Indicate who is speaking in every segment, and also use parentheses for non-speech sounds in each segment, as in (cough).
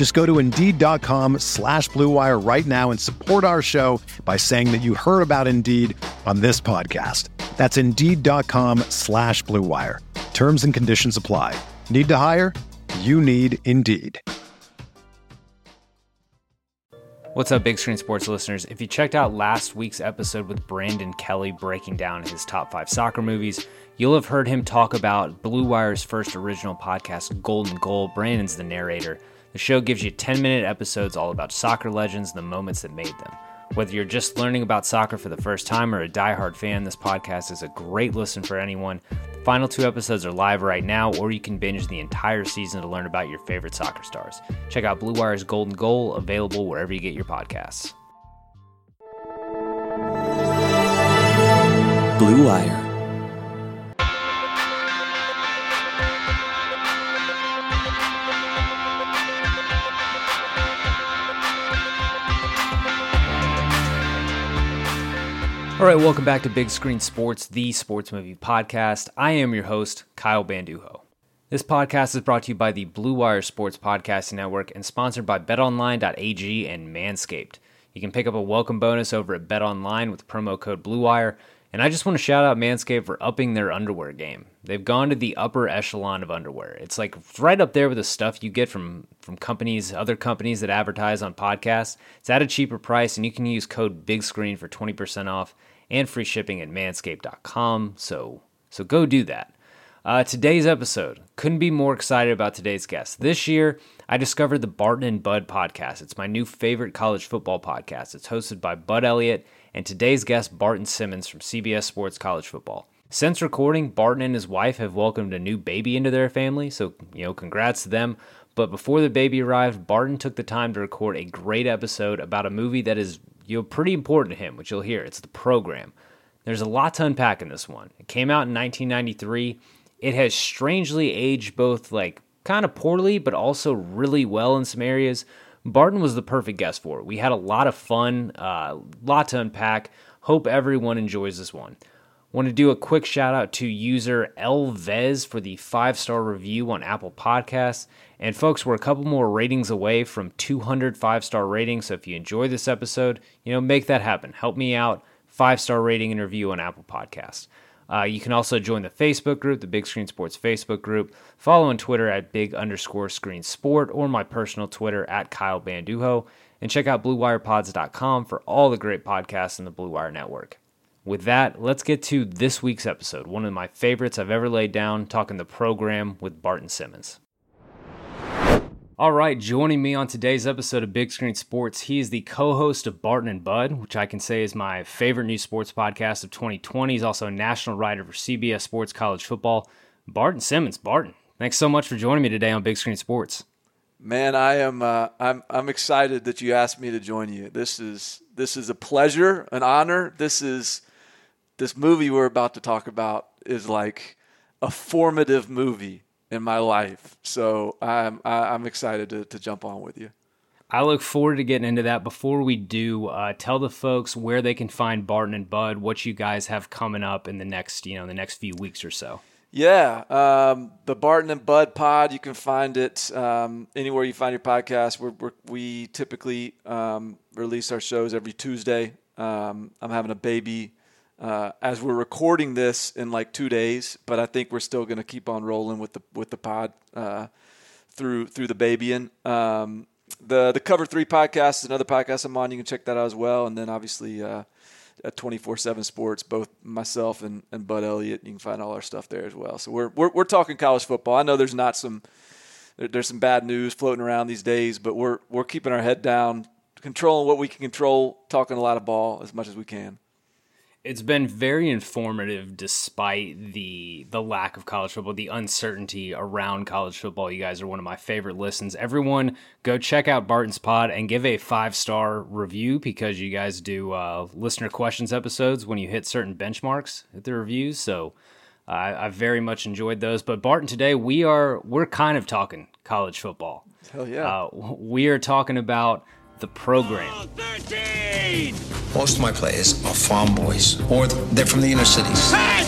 Speaker 1: Just go to Indeed.com slash BlueWire right now and support our show by saying that you heard about Indeed on this podcast. That's Indeed.com slash BlueWire. Terms and conditions apply. Need to hire? You need Indeed.
Speaker 2: What's up, Big Screen Sports listeners? If you checked out last week's episode with Brandon Kelly breaking down his top five soccer movies, you'll have heard him talk about Blue Wire's first original podcast, Golden Goal. Brandon's the narrator. The show gives you 10 minute episodes all about soccer legends and the moments that made them. Whether you're just learning about soccer for the first time or a diehard fan, this podcast is a great listen for anyone. The final two episodes are live right now, or you can binge the entire season to learn about your favorite soccer stars. Check out Blue Wire's Golden Goal, available wherever you get your podcasts.
Speaker 3: Blue Wire.
Speaker 2: All right, welcome back to Big Screen Sports, the sports movie podcast. I am your host, Kyle Banduho. This podcast is brought to you by the Blue Wire Sports Podcasting Network and sponsored by betonline.ag and Manscaped. You can pick up a welcome bonus over at BetOnline with promo code BlueWire. And I just want to shout out Manscaped for upping their underwear game. They've gone to the upper echelon of underwear. It's like right up there with the stuff you get from from companies, other companies that advertise on podcasts. It's at a cheaper price, and you can use code Big Screen for twenty percent off and free shipping at manscaped.com. So so go do that. Uh, today's episode couldn't be more excited about today's guest. This year, I discovered the Barton and Bud podcast. It's my new favorite college football podcast. It's hosted by Bud Elliott and today's guest, Barton Simmons from CBS Sports College Football. Since recording, Barton and his wife have welcomed a new baby into their family, so, you know, congrats to them. But before the baby arrived, Barton took the time to record a great episode about a movie that is, you know, pretty important to him, which you'll hear. It's The Program. There's a lot to unpack in this one. It came out in 1993. It has strangely aged both, like, kind of poorly, but also really well in some areas. Barton was the perfect guest for it. We had a lot of fun, a uh, lot to unpack. Hope everyone enjoys this one. Want to do a quick shout out to user Elvez for the five star review on Apple Podcasts. And folks, we're a couple more ratings away from 200 five star ratings. So if you enjoy this episode, you know, make that happen. Help me out. Five star rating and review on Apple Podcasts. Uh, you can also join the Facebook group, the Big Screen Sports Facebook group. Follow on Twitter at big underscore screen sport or my personal Twitter at Kyle Banduho. And check out BlueWirePods.com for all the great podcasts in the Blue Wire Network. With that, let's get to this week's episode, one of my favorites I've ever laid down, talking the program with Barton Simmons. All right, joining me on today's episode of Big Screen Sports, he is the co-host of Barton and Bud, which I can say is my favorite new sports podcast of 2020. He's also a national writer for CBS Sports College Football. Barton Simmons, Barton, thanks so much for joining me today on Big Screen Sports.
Speaker 4: Man, I am uh, I'm I'm excited that you asked me to join you. This is this is a pleasure, an honor. This is this movie we're about to talk about is like a formative movie in my life. So I'm I'm excited to, to jump on with you.
Speaker 2: I look forward to getting into that. Before we do, uh, tell the folks where they can find Barton and Bud, what you guys have coming up in the next you know the next few weeks or so.
Speaker 4: Yeah, um, the Barton and Bud Pod. You can find it um, anywhere you find your podcast. We're, we're, we typically um, release our shows every Tuesday. Um, I'm having a baby uh, as we're recording this in like two days, but I think we're still going to keep on rolling with the with the pod uh, through through the baby and um, the the Cover Three podcast is another podcast I'm on. You can check that out as well, and then obviously uh, at 24/7 Sports. Both myself and, and Bud Elliott. You can find all our stuff there as well. So we're we're we're talking college football. I know there's not some there's some bad news floating around these days, but we're we're keeping our head down, controlling what we can control, talking a lot of ball as much as we can.
Speaker 2: It's been very informative despite the the lack of college football, the uncertainty around college football. You guys are one of my favorite listens. Everyone go check out Barton's Pod and give a five-star review because you guys do uh, listener questions episodes when you hit certain benchmarks at the reviews. So I, I very much enjoyed those. But Barton, today we are we're kind of talking college football.
Speaker 4: Hell yeah.
Speaker 2: Uh, we are talking about the program.
Speaker 3: 13! Most of my players are farm boys, or they're from the inner cities. Hey!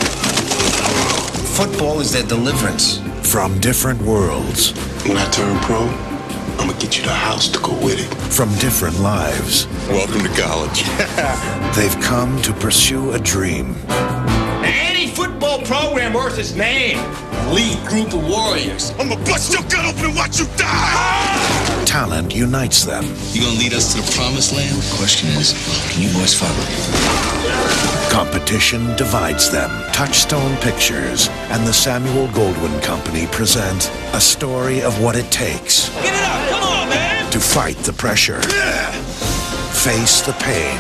Speaker 3: Football is their deliverance.
Speaker 5: From different worlds.
Speaker 6: When I turn pro, I'm gonna get you the house to go with it.
Speaker 5: From different lives.
Speaker 6: Welcome to college. (laughs)
Speaker 5: They've come to pursue a dream.
Speaker 3: Any football program worth its name. Elite group of warriors.
Speaker 6: I'm gonna bust your gut open and watch you die!
Speaker 5: Talent unites them.
Speaker 3: You gonna lead us to the promised land? The question is, can you boys follow me?
Speaker 5: Competition divides them. Touchstone Pictures and the Samuel Goldwyn Company present a story of what it takes.
Speaker 3: Get it up! Come on, man!
Speaker 5: To fight the pressure, face the pain,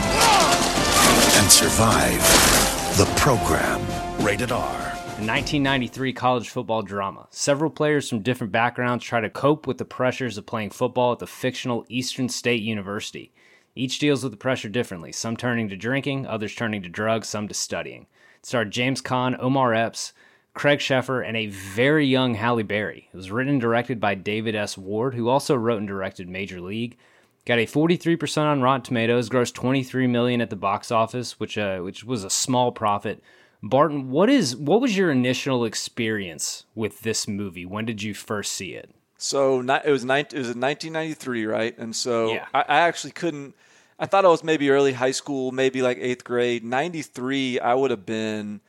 Speaker 5: and survive the program. Rated R.
Speaker 2: The 1993 college football drama. Several players from different backgrounds try to cope with the pressures of playing football at the fictional Eastern State University. Each deals with the pressure differently, some turning to drinking, others turning to drugs, some to studying. It starred James Caan, Omar Epps, Craig Sheffer, and a very young Halle Berry. It was written and directed by David S. Ward, who also wrote and directed Major League. Got a 43% on Rotten Tomatoes, grossed 23 million at the box office, which uh, which was a small profit. Barton, what is what was your initial experience with this movie? When did you first see it?
Speaker 4: So it was it was in 1993, right? And so
Speaker 2: Yeah.
Speaker 4: I, I actually couldn't. I thought I was maybe early high school, maybe like eighth grade. 93, I would have been.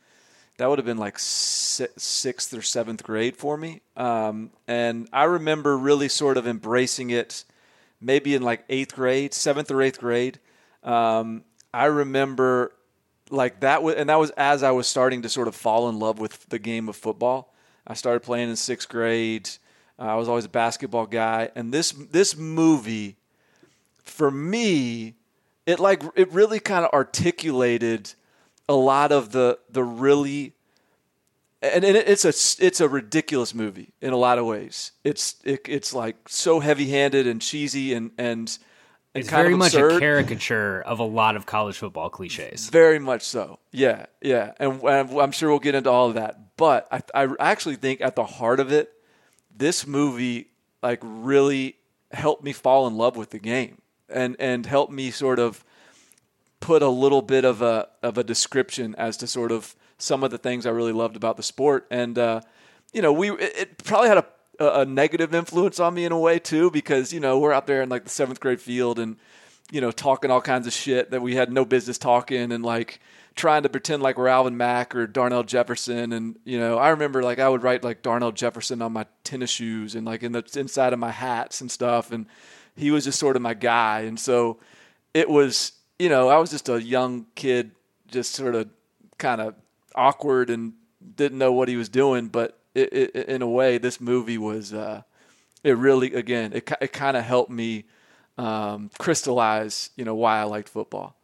Speaker 4: That would have been like sixth or seventh grade for me. Um, and I remember really sort of embracing it, maybe in like eighth grade, seventh or eighth grade. Um, I remember like that was, and that was as I was starting to sort of fall in love with the game of football. I started playing in sixth grade. Uh, I was always a basketball guy, and this this movie, for me, it like it really kind of articulated a lot of the the really and, and it's a it's a ridiculous movie in a lot of ways. It's it, it's like so heavy handed and cheesy and and, and
Speaker 2: It's
Speaker 4: kind
Speaker 2: very
Speaker 4: of
Speaker 2: much a caricature of a lot of college football cliches.
Speaker 4: Very much so. Yeah, yeah, and, and I'm sure we'll get into all of that. But I, I actually think at the heart of it, this movie like really helped me fall in love with the game and and helped me sort of put a little bit of a of a description as to sort of some of the things I really loved about the sport. And uh, you know, we it, it probably had a a negative influence on me in a way too because you know we're out there in like the seventh grade field and you know talking all kinds of shit that we had no business talking and like trying to pretend like we're Alvin Mack or Darnell Jefferson. And you know I remember like I would write like Darnell Jefferson on my tennis shoes and like in the inside of my hats and stuff. And he was just sort of my guy. And so it was you know I was just a young kid just sort of kind of awkward and didn't know what he was doing but it, it, in a way this movie was uh, it really again it, it kind of helped me um, crystallize you know why I liked football.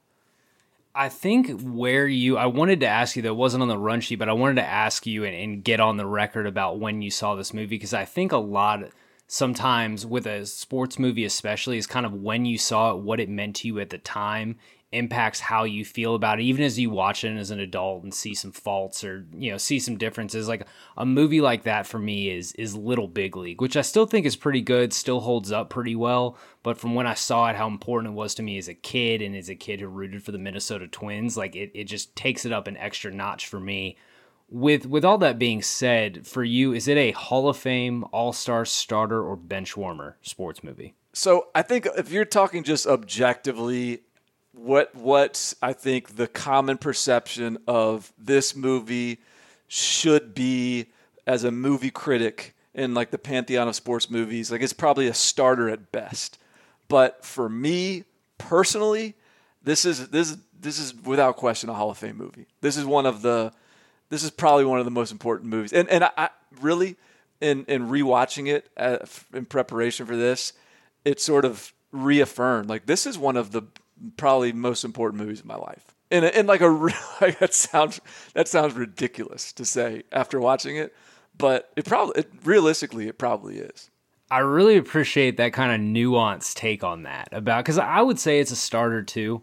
Speaker 2: I think where you, I wanted to ask you that wasn't on the run sheet, but I wanted to ask you and, and get on the record about when you saw this movie because I think a lot sometimes with a sports movie, especially, is kind of when you saw it, what it meant to you at the time impacts how you feel about it. Even as you watch it as an adult and see some faults or you know see some differences like a movie like that for me is is little big league which i still think is pretty good still holds up pretty well. But from when i saw it how important it was to me as a kid and as a kid who rooted for the minnesota twins like it, it just takes it up an extra notch for me. With with all that being said for you is it a hall of fame all-star starter or bench warmer sports movie?
Speaker 4: So I think if you're talking just objectively, what what I think the common perception of this movie should be as a movie critic in like the pantheon of sports movies, like it's probably a starter at best. But for me personally, This is this is this is without question a Hall of Fame movie. This is one of the this is probably one of the most important movies. And and I, I really in in rewatching it uh, in preparation for this, it sort of reaffirmed like this is one of the probably most important movies of my life. And and like a (laughs) like that sounds that sounds ridiculous to say after watching it, but it probably it, realistically it probably is.
Speaker 2: I really appreciate that kind of nuanced take on that about because I would say it's a starter too.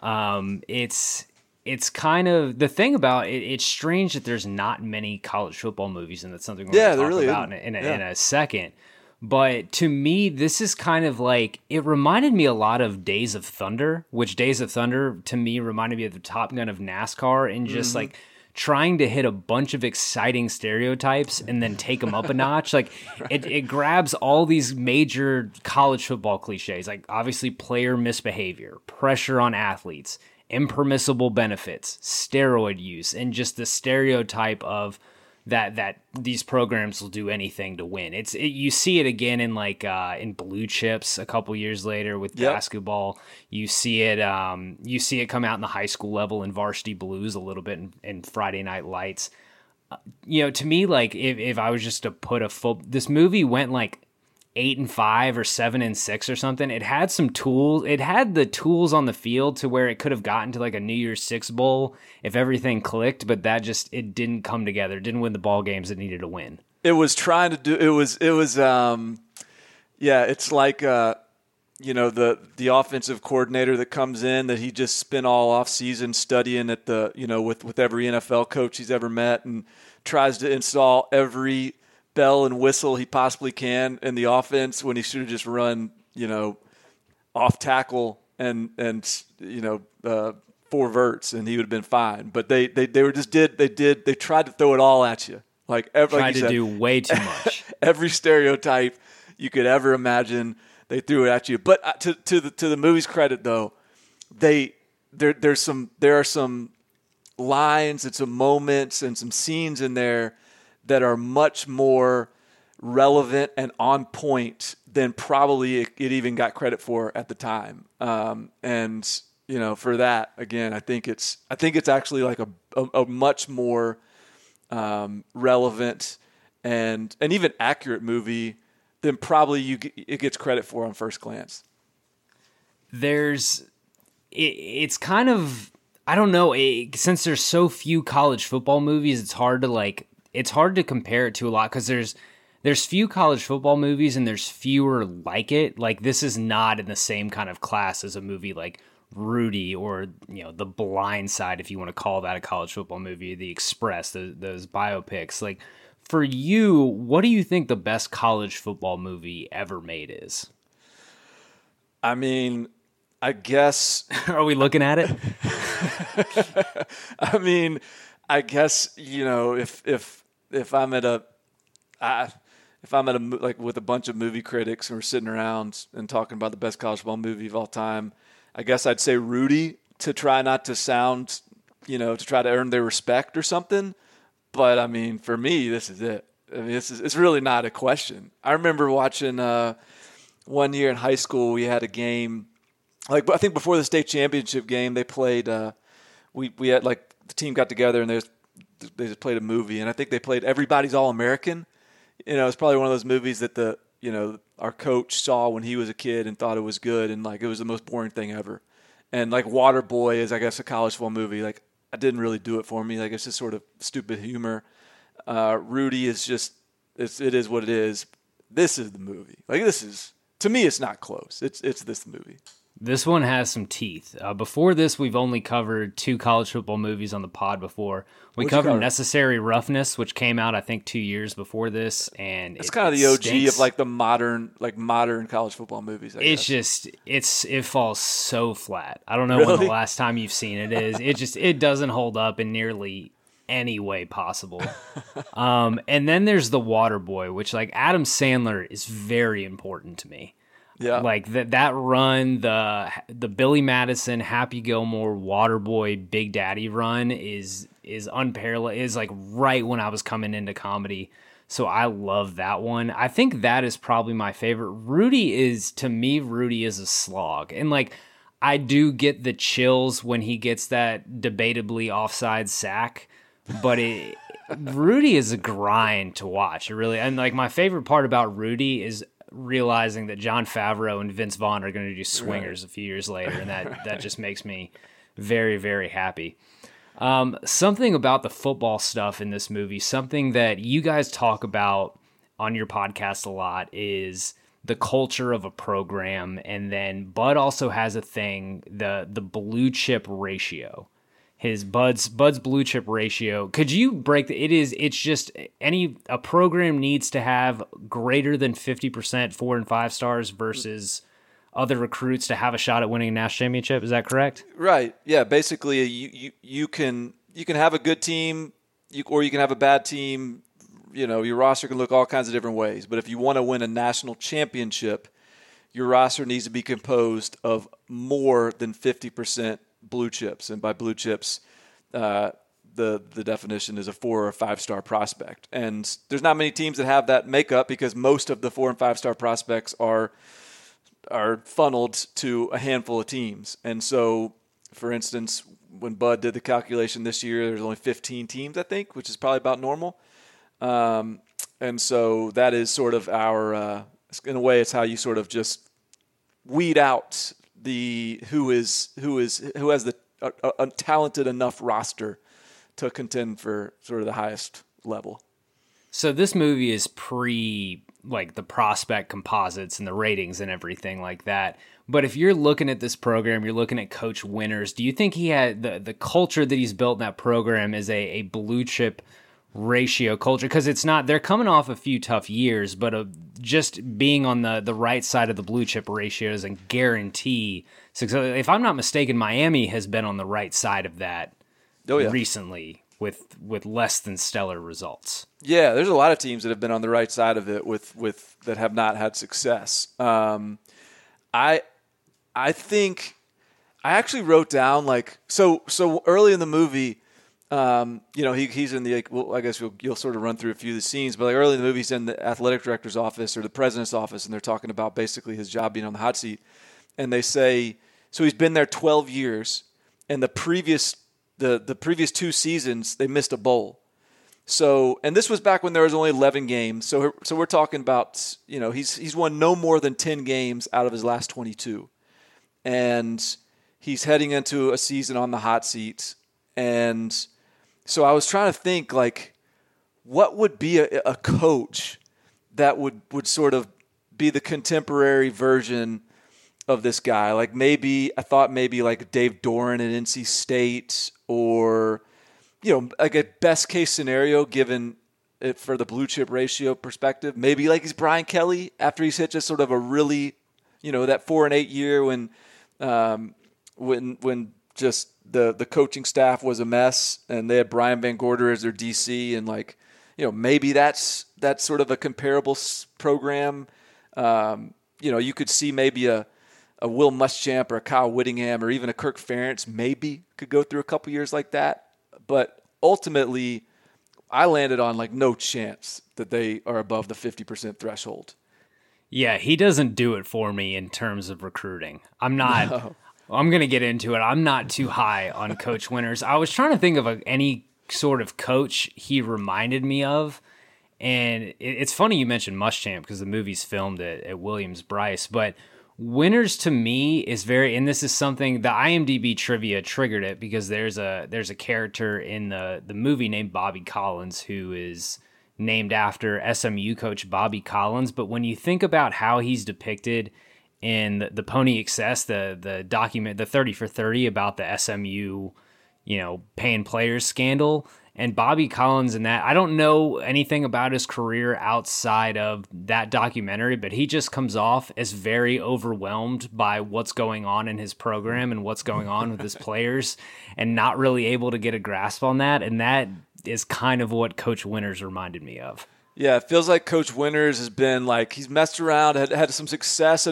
Speaker 2: Um, it's it's kind of the thing about it. It's strange that there's not many college football movies, and that's something we're
Speaker 4: yeah,
Speaker 2: going to talk
Speaker 4: really
Speaker 2: about in in, a,
Speaker 4: yeah.
Speaker 2: in a second. But to me, this is kind of like it reminded me a lot of Days of Thunder, which Days of Thunder to me reminded me of the Top Gun of NASCAR, and just mm-hmm. like trying to hit a bunch of exciting stereotypes and then take them up a notch. Like (laughs) right. it, it grabs all these major college football cliches, like obviously player misbehavior, pressure on athletes, impermissible benefits, steroid use, and just the stereotype of that that these programs will do anything to win. It's it, you see it again in like uh, in blue chips a couple years later with yep. basketball. You see it um, you see it come out in the high school level in varsity blues a little bit in, in Friday Night Lights. Uh, you know, to me, like if, if I was just to put a full, this movie went like eight and five or seven and six or something. It had some tools. It had the tools on the field to where it could have gotten to like a New Year's Six bowl if everything clicked, but that just it didn't come together. It didn't win the ball games it needed to win.
Speaker 4: It was trying to do. It was. It was. Um, yeah, it's like. Uh, you know the the offensive coordinator that comes in that he just spent all off season studying at the you know with with every NFL coach he's ever met and tries to install every bell and whistle he possibly can in the offense when he should have just run, you know, off tackle and and you know uh, four verts and he would have been fine. But they, they they were just did they did they tried to throw it all at you like every
Speaker 2: tried
Speaker 4: like
Speaker 2: to
Speaker 4: said,
Speaker 2: do way too much. (laughs)
Speaker 4: every stereotype you could ever imagine they threw it at you. But uh, to to the to the movie's credit though, they there there's some there are some lines and some moments and some scenes in there that are much more relevant and on point than probably it, it even got credit for at the time. Um, and you know, for that again, I think it's I think it's actually like a a, a much more um, relevant and and even accurate movie than probably you it gets credit for on first glance.
Speaker 2: There's it, it's kind of I don't know it, since there's so few college football movies, it's hard to like it's hard to compare it to a lot because there's there's few college football movies and there's fewer like it. Like this is not in the same kind of class as a movie like Rudy or you know The Blind Side, if you want to call that a college football movie, The Express, the, those biopics. Like for you, what do you think the best college football movie ever made is?
Speaker 4: I mean, I guess. (laughs)
Speaker 2: Are we looking at it? (laughs)
Speaker 4: I mean, I guess you know if if if I'm at a, I, if I'm at a like with a bunch of movie critics and we're sitting around and talking about the best college football movie of all time, I guess I'd say Rudy to try not to sound, you know, to try to earn their respect or something. But I mean, for me, this is it. I mean, this is it's really not a question. I remember watching uh, one year in high school. We had a game, like I think before the state championship game, they played. Uh, we we had like the team got together and they they just played a movie, and I think they played Everybody's All American. You know, it's probably one of those movies that the you know our coach saw when he was a kid and thought it was good, and like it was the most boring thing ever. And like Waterboy is, I guess, a college football movie. Like I didn't really do it for me. Like it's just sort of stupid humor. Uh, Rudy is just it's it is what it is. This is the movie. Like this is to me, it's not close. It's it's this movie.
Speaker 2: This one has some teeth. Uh, before this, we've only covered two college football movies on the pod before. We
Speaker 4: What'd you
Speaker 2: covered
Speaker 4: cover?
Speaker 2: Necessary Roughness, which came out I think two years before this, and
Speaker 4: It's
Speaker 2: it-
Speaker 4: kind of
Speaker 2: it
Speaker 4: the OG
Speaker 2: stinks.
Speaker 4: of like the modern like modern college football movies. I
Speaker 2: It's
Speaker 4: guess.
Speaker 2: just it's it falls so flat. I don't know when
Speaker 4: Really?
Speaker 2: the last time you've seen it is. It just it doesn't hold up in nearly any way possible. (laughs) um, and then there's the Water Boy, which like Adam Sandler is very important to me.
Speaker 4: Yeah.
Speaker 2: Like that that run, the the Billy Madison, Happy Gilmore, Waterboy, Big Daddy run is is unparalleled. Is like right when I was coming into comedy. So I love that one. I think that is probably my favorite. Rudy is to me, Rudy is a slog. And like I do get the chills when he gets that debatably offside sack, but it (laughs) Rudy is a grind to watch. Really and like my favorite part about Rudy is realizing that Jon Favreau and Vince Vaughn are going to do swingers right. a few years later, and that that (laughs) just makes me very very happy. Um, something about the football stuff in this movie, something that you guys talk about on your podcast a lot, is the culture of a program, and then Bud also has a thing the the blue chip ratio his Bud's Bud's blue chip ratio. Could you break the, it is it's just any a program needs to have greater than 50% 4 and 5 stars versus other recruits to have a shot at winning a national championship, is that correct?
Speaker 4: Right. Yeah, basically you you, you can you can have a good team you, or you can have a bad team. You know, your roster can look all kinds of different ways, but if you want to win a national championship, your roster needs to be composed of more than 50% blue chips, and by blue chips, uh, the the definition is a four or five star prospect. And there's not many teams that have that makeup because most of the four and five star prospects are are funneled to a handful of teams. And so, for instance, when Bud did the calculation this year, there's only 15 teams, I think, which is probably about normal. Um, and so that is sort of our, uh, in a way, it's how you sort of just weed out the who is who is who has the a, a talented enough roster to contend for sort of the highest level.
Speaker 2: So this movie is pre like the prospect composites and the ratings and everything like that. But if you're looking at this program, you're looking at Coach Winters. Do you think he had the the culture that he's built in that program is a, a blue chip ratio culture because it's not they're coming off a few tough years but uh, just being on the the right side of the blue chip ratio doesn't guarantee success if i'm not mistaken miami has been on the right side of that oh, yeah. recently with with less than stellar results
Speaker 4: yeah there's a lot of teams that have been on the right side of it with with that have not had success um, i i think i actually wrote down like so so early in the movie um, you know, he, he's in the, well, I guess you'll, you'll, sort of run through a few of the scenes, but like early in the movie, he's in the athletic director's office or the president's office, and they're talking about basically his job being on the hot seat. And they say, so he's been there 12 years, and the previous, the, the previous two seasons, they missed a bowl. So, and this was back when there was only 11 games. So, so we're talking about, you know, he's, he's won no more than 10 games out of his last 22. And he's heading into a season on the hot seat. And, so I was trying to think like what would be a, a coach that would would sort of be the contemporary version of this guy. Like maybe I thought maybe like Dave Doeren at NC State or you know, like a best case scenario given it for the blue chip ratio perspective. Maybe like he's Brian Kelly after he's hit just sort of a really, you know, that four and eight year when, um, when when just the the coaching staff was a mess, and they had Brian VanGorder as their DC, and like you know maybe that's that's sort of a comparable program. Um, you know, you could see maybe a a Will Muschamp or a Kyle Whittingham or even a Kirk Ferentz maybe could go through a couple years like that, but ultimately. I landed on like no chance that they are above the 50% threshold.
Speaker 2: Yeah, he doesn't do it for me in terms of recruiting. I'm not (laughs) no. I'm going to get into it. I'm not too high on Coach Winters. I was trying to think of a, any sort of coach he reminded me of. And it, it's funny you mentioned Muschamp because the movie's filmed at, at Williams Brice. But Winters to me is very, and this is something the IMDb trivia triggered it because there's a there's a character in the the movie named Bobby Collins who is named after SMU coach Bobby Collins. But when you think about how he's depicted in the, the Pony Excess, the the document, the thirty for thirty about the SMU, you know, paying players scandal, and Bobby Collins and that. I don't know anything about his career outside of that documentary, but he just comes off as very overwhelmed by what's going on in his program and what's going on with his (laughs) players, and not really able to get a grasp on that. And that is kind of what Coach Winters reminded me of.
Speaker 4: Yeah, it feels like Coach Winters has been like he's messed around, had had some success,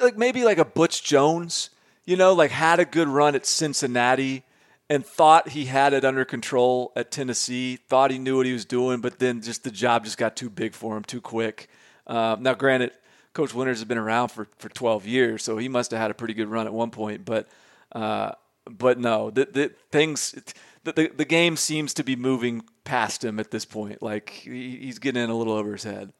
Speaker 4: like maybe like a Butch Jones, you know, like had a good run at Cincinnati and thought he had it under control at Tennessee, thought he knew what he was doing, but then just the job just got too big for him too quick. Um, now, granted, Coach Winters has been around for, for 12 years, so he must have had a pretty good run at one point. But uh, but no, the, the things the, the, the game seems to be moving past him at this point. Like he, he's getting in a little over his head.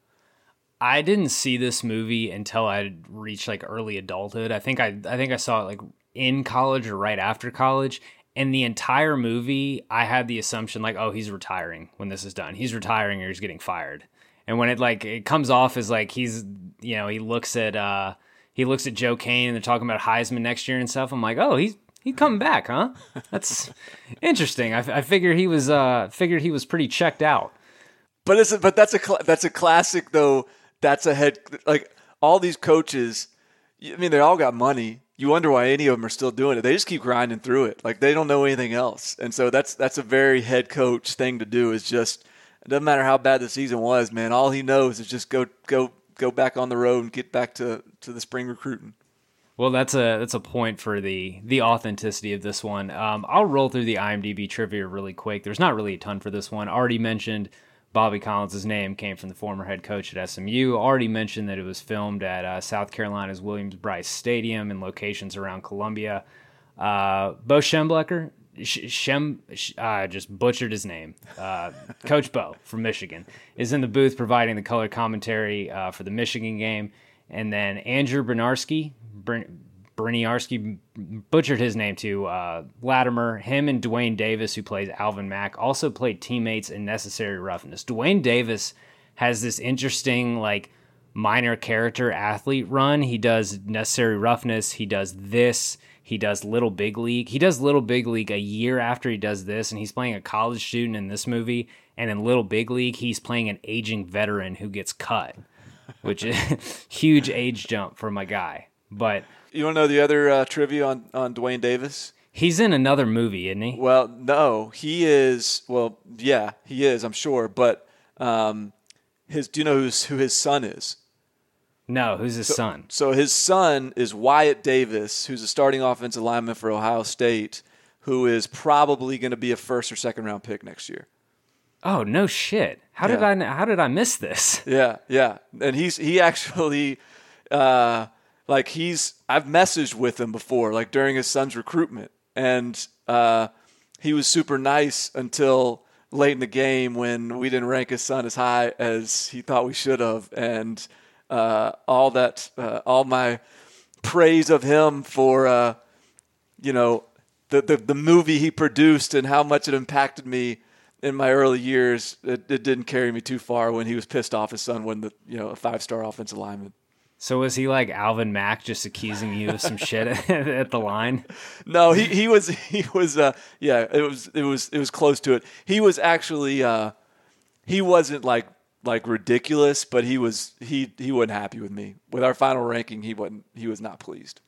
Speaker 2: I didn't see this movie until I reached like early adulthood. I think I I think I saw it like in college or right after college. And the entire movie, I had the assumption like, oh, he's retiring when this is done. He's retiring or he's getting fired. And when it like it comes off as like he's you know he looks at uh he looks at Joe Kane and they're talking about Heisman next year and stuff. I'm like, oh, he's he's come back, huh? That's interesting. I, I he was uh figured he was pretty checked out.
Speaker 4: But it's a, but that's a cl- that's a classic though. That's a head like all these coaches. I mean, they all got money. You wonder why any of them are still doing it. They just keep grinding through it. Like they don't know anything else. And so that's that's a very head coach thing to do. Is just it doesn't matter how bad the season was, man. All he knows is just go go go back on the road and get back to to the spring recruiting.
Speaker 2: Well, that's a that's a point for the the authenticity of this one. Um, I'll roll through the IMDb trivia really quick. There's not really a ton for this one. Already mentioned Bobby Collins' name came from the former head coach at SMU. Already mentioned that it was filmed at uh, South Carolina's Williams-Brice Stadium and locations around Columbia. Uh, Bo Schembechler, Shem, uh, just butchered his name. Uh, (laughs) coach Bo from Michigan is in the booth providing the color commentary uh, for the Michigan game. And then Andrew Bryniarski, Bryniarski butchered his name too. Uh, Latimer, him and Duane Davis, who plays Alvin Mack, also played teammates in Necessary Roughness. Duane Davis has this interesting, like, minor character athlete run. He does Necessary Roughness, he does this, he does Little Big League. He does Little Big League a year after he does this, and he's playing a college student in this movie. And in Little Big League, he's playing an aging veteran who gets cut, which is (laughs) huge age jump for my guy. But
Speaker 4: you want to know the other uh, trivia on on Duane Davis?
Speaker 2: He's in another movie, isn't he?
Speaker 4: Well, no, he is. Well, yeah, he is. I'm sure, but um, his. Do you know who's, who his son is?
Speaker 2: No, who's his
Speaker 4: so,
Speaker 2: son?
Speaker 4: So his son is Wyatt Davis, who's a starting offensive lineman for Ohio State, who is probably going to be a first or second round pick next year.
Speaker 2: Oh no shit! How yeah. did I how did I miss this?
Speaker 4: Yeah, yeah, and he's he actually. Uh, like he's I've messaged with him before, like during his son's recruitment, and uh, he was super nice until late in the game when we didn't rank his son as high as he thought we should have, and uh, all that, uh, all my praise of him for, uh, you know, the, the the movie he produced and how much it impacted me in my early years. It, it didn't carry me too far when he was pissed off his son won the you know a five star offensive lineman.
Speaker 2: So was he like Alvin Mack, just accusing you of some shit (laughs) at, the line?
Speaker 4: No, he, he was he was uh, yeah it was it was it was close to it. He was actually uh, he wasn't like like ridiculous, but he was he he wasn't happy with me with our final ranking. He wasn't he was not pleased.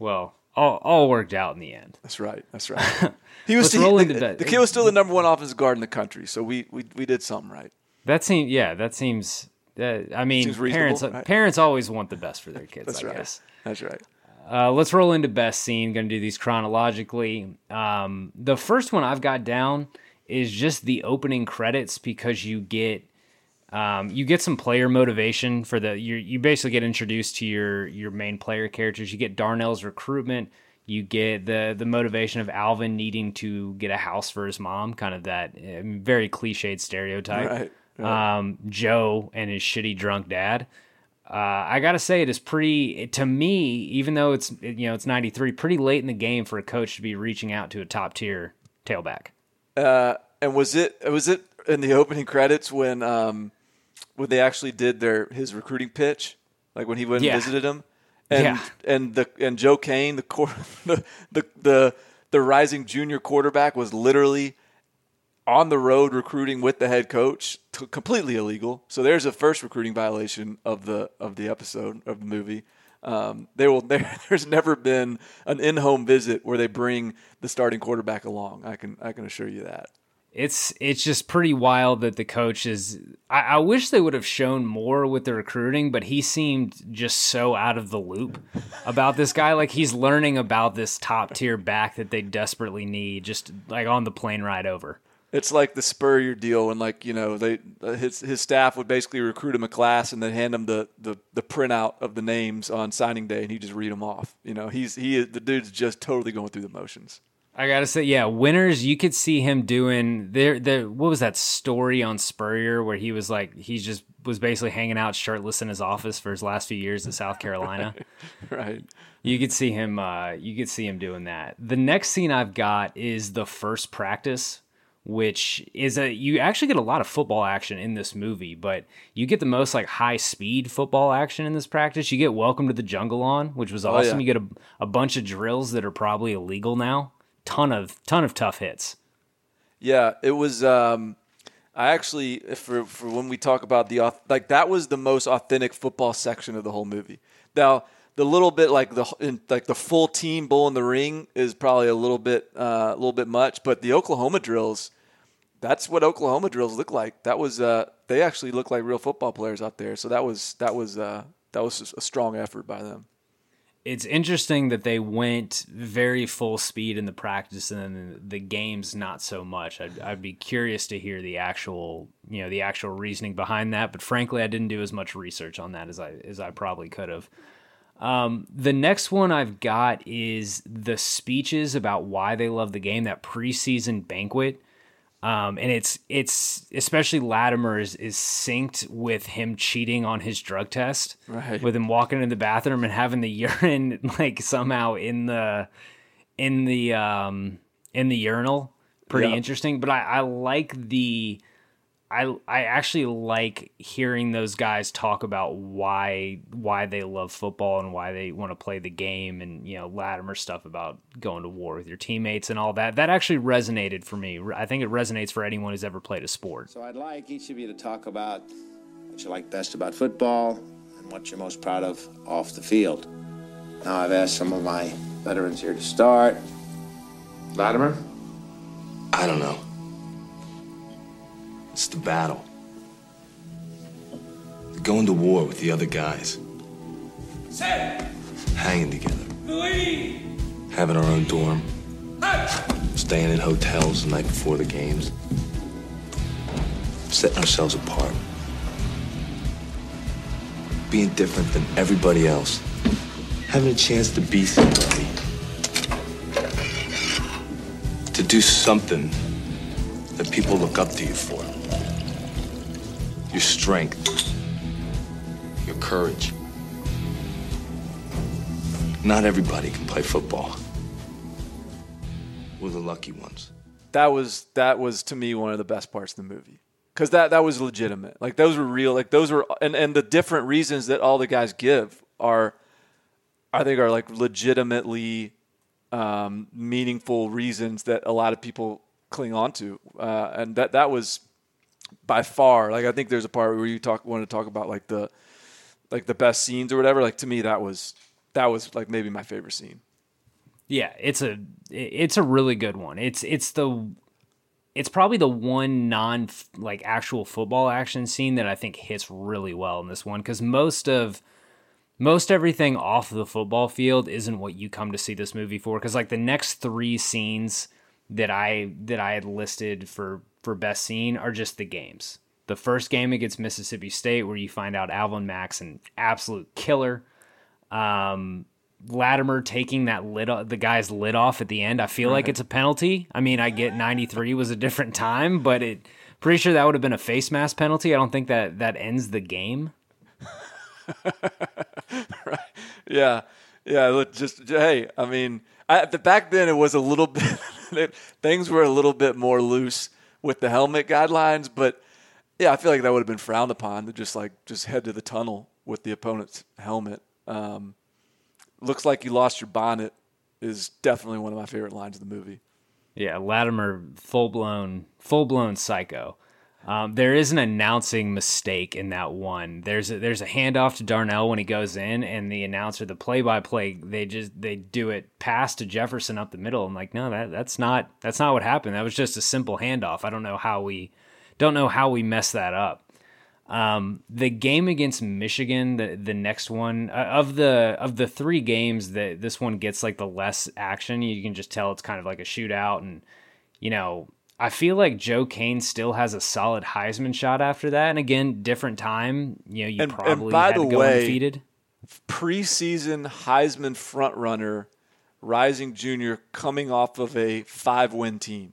Speaker 2: Well, all, all worked out in the end.
Speaker 4: That's right. That's right. (laughs) He was still the, the, the kid was still the number one offensive guard in the country, so we we we did something right.
Speaker 2: That seems yeah. That seems uh, I mean, parents right? parents always want the best for their (laughs) kids.
Speaker 4: That's
Speaker 2: I
Speaker 4: right.
Speaker 2: Guess.
Speaker 4: That's right.
Speaker 2: Uh, let's roll into best scene. Going to do these chronologically. Um, the first one I've got down is just the opening credits because you get um, you get some player motivation for the you you basically get introduced to your your main player characters. You get Darnell's recruitment. You get the the motivation of Alvin needing to get a house for his mom, kind of that uh, very cliched stereotype.
Speaker 4: Right
Speaker 2: um, Joe and his shitty drunk dad. Uh, I gotta say, it is pretty to me. Even though it's you know it's ninety three, pretty late in the game for a coach to be reaching out to a top tier tailback.
Speaker 4: Uh, and was it was it in the opening credits when um, when they actually did their his recruiting pitch, like when he went and visited him, and
Speaker 2: yeah.
Speaker 4: and the and Joe Kane, the, (laughs) the the the the rising junior quarterback, was literally on the road recruiting with the head coach completely illegal. So there's a first recruiting violation of the of the episode of the movie. Um, there will (laughs) there, there's never been an in-home visit where they bring the starting quarterback along. I can i can assure you that.
Speaker 2: It's it's just pretty wild that the coach is I, I wish they would have shown more with the recruiting but he seemed just so out of the loop about this guy. Like he's learning about this top tier back that they desperately need just like on the plane ride over
Speaker 4: It's like the Spurrier deal, and like you know, they his his staff would basically recruit him a class and then hand him the the the printout of the names on signing day, and he just read them off. You know, he's he is, the dude's just totally going through the motions.
Speaker 2: I gotta say, yeah, Winters. You could see him doing there. The what was that story on Spurrier where he was like he just was basically hanging out shirtless in his office for his last few years at South Carolina. (laughs)
Speaker 4: right.
Speaker 2: You could see him. Uh, you could see him doing that. The next scene I've got is the first practice which is a you actually get a lot of football action in this movie, but you get the most like high speed football action in this practice. You get Welcome to the Jungle on, which was awesome. Oh, yeah. You get a, a bunch of drills that are probably illegal now. Ton of ton of tough hits.
Speaker 4: Yeah, it was. Um, I actually, for for when we talk about the like, that was the most authentic football section of the whole movie. Now, the little bit like the in, like the full team bull in the ring is probably a little bit uh, a little bit much, but the Oklahoma drills that's what Oklahoma drills look like. That was uh, they actually look like real football players out there. So that was that was uh, that was a strong effort by them.
Speaker 2: It's interesting that they went very full speed in the practice and then the games not so much. I'd, I'd be curious to hear the actual you know the actual reasoning behind that. But frankly, I didn't do as much research on that as I as I probably could have. Um, the next one I've got is the speeches about why they love the game. That preseason banquet um, and it's it's especially Latimer is, is synced with him cheating on his drug test,
Speaker 4: right.
Speaker 2: with him walking in the bathroom and having the (laughs) urine like somehow in the in the um in the urinal. Pretty yep. interesting, but I, I like the I I actually like hearing those guys talk about why why they love football and why they want to play the game and you know Latimer stuff about going to war with your teammates and all that. That actually resonated for me. I think it resonates for anyone who's ever played a sport.
Speaker 7: So I'd like each of you to talk about what you like best about football and what you're most proud of off the field. Now I've asked some of my veterans here to start. Latimer?
Speaker 3: I don't know. It's the battle. Going to war with the other guys. Set. Hanging together. Louis. Having our own dorm. Staying in hotels the night before the games. Setting ourselves apart. Being different than everybody else. Having a chance to be somebody. To do something that people look up to you for your strength, your courage. Not everybody can play football. We're the lucky ones.
Speaker 4: That was that was to me one of the best parts of the movie because that that was legitimate. Like those were real. Like those were and and the different reasons that all the guys give are, I think, are like legitimately um, meaningful reasons that a lot of people cling on to. Uh, and that that was by far like I think there's a part where you talk want to talk about like the like the best scenes or whatever. Like to me that was that was like maybe my favorite scene.
Speaker 2: Yeah, it's a it's a really good one. It's it's the it's probably the one non like actual football action scene that I think hits really well in this one because most of most everything off the football field isn't what you come to see this movie for because like the next three scenes that I that I had listed for for best scene are just the games. The first game against Mississippi State, where you find out Alvin Mack's an absolute killer. Um, Latimer taking that lid, the guy's lid off at the end. I feel right. like it's a penalty. I mean, I get 93 was a different time, but it pretty sure that would have been a face mask penalty. I don't think that that ends the game.
Speaker 4: right. (laughs) Yeah. Yeah. Just hey, I mean, I, back then it was a little (laughs) bit. (laughs) things were a little bit more loose with the helmet guidelines, but yeah, I feel like that would have been frowned upon to just like just head to the tunnel with the opponent's helmet. Um, looks like you lost your bonnet is definitely one of my favorite lines of the movie.
Speaker 2: Yeah, Latimer, full blown, full blown psycho. Um, there is an announcing mistake in that one. There's a, there's a handoff to Darnell when he goes in, and the announcer, the play by play, they just they do it pass to Jefferson up the middle. I'm like, no, that that's not that's not what happened. That was just a simple handoff. I don't know how we don't know how we messed that up. Um, the game against Michigan, the the next one uh, of the of the three games that this one gets like the less action. You can just tell it's kind of like a shootout, and you know I feel like Joe Kane still has a solid Heisman shot after that. And again, different time. You know, you
Speaker 4: And- and
Speaker 2: probably
Speaker 4: by
Speaker 2: had
Speaker 4: the
Speaker 2: to go
Speaker 4: way,
Speaker 2: undefeated.
Speaker 4: Preseason Heisman frontrunner, Rising Junior, coming off of a five-win team.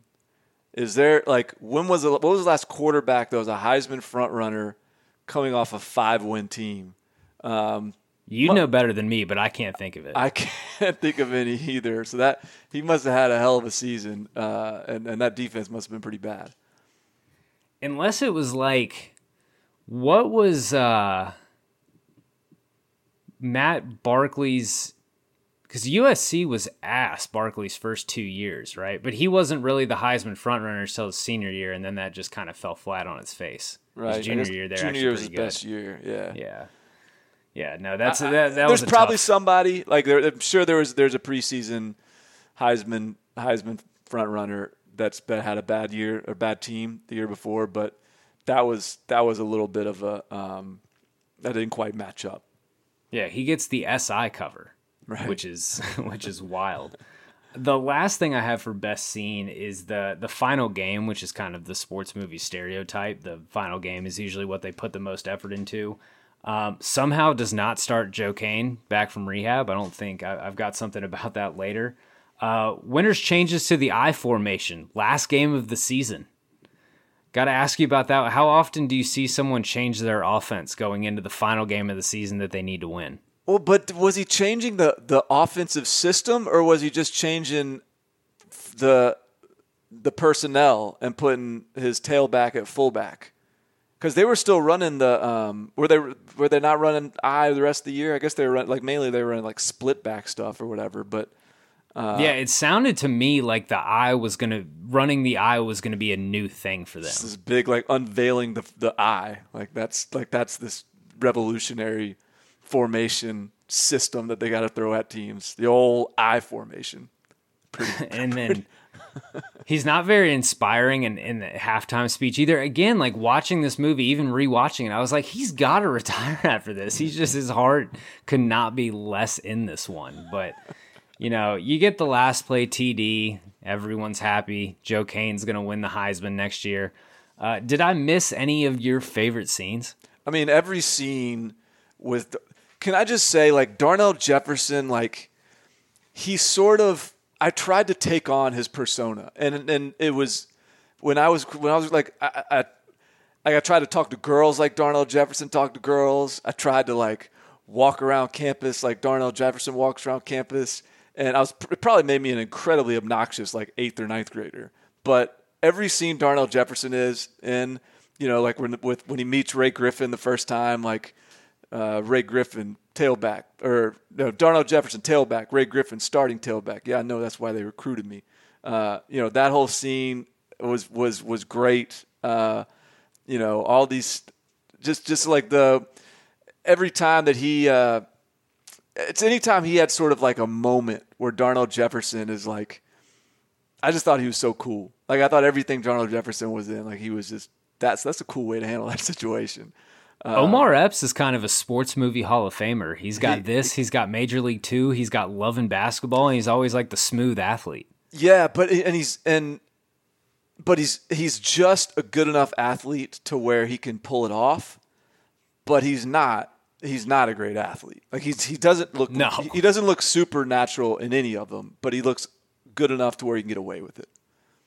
Speaker 4: Is there like when was the, what was the last quarterback that was a Heisman frontrunner coming off a five-win team? Um,
Speaker 2: You know better than me, but I can't think of it.
Speaker 4: I (laughs) can't think of any either. So that he must have had a hell of a season, uh, and and that defense must have been pretty bad.
Speaker 2: Unless it was like, what was uh, Matt Barkley's? Because USC was ass Barkley's first two years, right? But he wasn't really the Heisman frontrunner until his senior year, and then that just kind of fell flat on its face.
Speaker 4: Right,
Speaker 2: His junior year, there,
Speaker 4: junior year was his best year. Yeah,
Speaker 2: Yeah, yeah. No, that's
Speaker 4: I-
Speaker 2: that. that
Speaker 4: there's probably
Speaker 2: tough-
Speaker 4: somebody like there. I'm sure there was. There's a preseason Heisman Heisman front runner that's been, had a bad year or bad team the year before, but that was that was a little bit of a um, that didn't quite match up.
Speaker 2: Yeah, he gets the SI cover,
Speaker 4: Right.
Speaker 2: which is (laughs) which is wild. The last thing I have for best scene is the the final game, which is kind of the sports movie stereotype. The final game is usually what they put the most effort into. Um, somehow does not start Joe Kane back from rehab. I don't think I, I've got something (laughs) about that later. Uh, changes to the I formation, last game of the season. Got to ask you about that. How often do you see someone change their offense going into the final game of the season that they need to win?
Speaker 4: Well, but was he changing the the offensive system, or was he just changing the the personnel and putting his tailback at fullback? Because they were still running the um, were they were they not running I the rest of the year? I guess they were running, like mainly they were running like split back stuff or whatever. But uh,
Speaker 2: yeah, it sounded to me like the I was gonna running the I was gonna be a new thing for them.
Speaker 4: this is big like unveiling the the I like that's like that's this revolutionary formation system that they got to throw at teams. The old I formation. (laughs)
Speaker 2: and then he's not very inspiring in, in the halftime speech either. Again, like watching this movie, even rewatching it, I was like, he's got to retire (laughs) after this. He's just his heart could not be less in this one. But you know, you get the last play TD. Everyone's happy. Joe Kane's gonna win the Heisman next year. Uh, did I miss any of your favorite scenes?
Speaker 4: I mean, every scene with. Can I just say, like Darnell Jefferson, like he sort of. I tried to take on his persona, and and it was when I was when I was like I, I like I tried to talk to girls like Darnell Jefferson talked to girls. I tried to like walk around campus like Darnell Jefferson walks around campus, and I was it probably made me an incredibly obnoxious like eighth or ninth grader. But every scene Darnell Jefferson is in, you know, like when with when he meets Ray Griffin the first time, like uh, Ray Griffin tailback or no Darnell Jefferson tailback, Ray Griffin starting tailback. Yeah, I know that's why they recruited me. Uh, you know that whole scene was was was great. Uh, you know all these just just like the every time that he uh, it's anytime he had sort of like a moment where Darnell Jefferson is like I just thought he was so cool. Like I thought everything Darnell Jefferson was in, like he was just that's that's a cool way to handle (laughs) that situation. Uh,
Speaker 2: Omar Epps is kind of a sports movie Hall of Famer. He's got this, he's got Major League Two, he's got Love and Basketball, and he's always like the smooth athlete.
Speaker 4: Yeah, but and he's and but he's he's just a good enough athlete to where he can pull it off, but he's not he's not a great athlete. Like he's he doesn't look
Speaker 2: No.
Speaker 4: he, he doesn't look supernatural in any of them, but he looks good enough to where he can get away with it.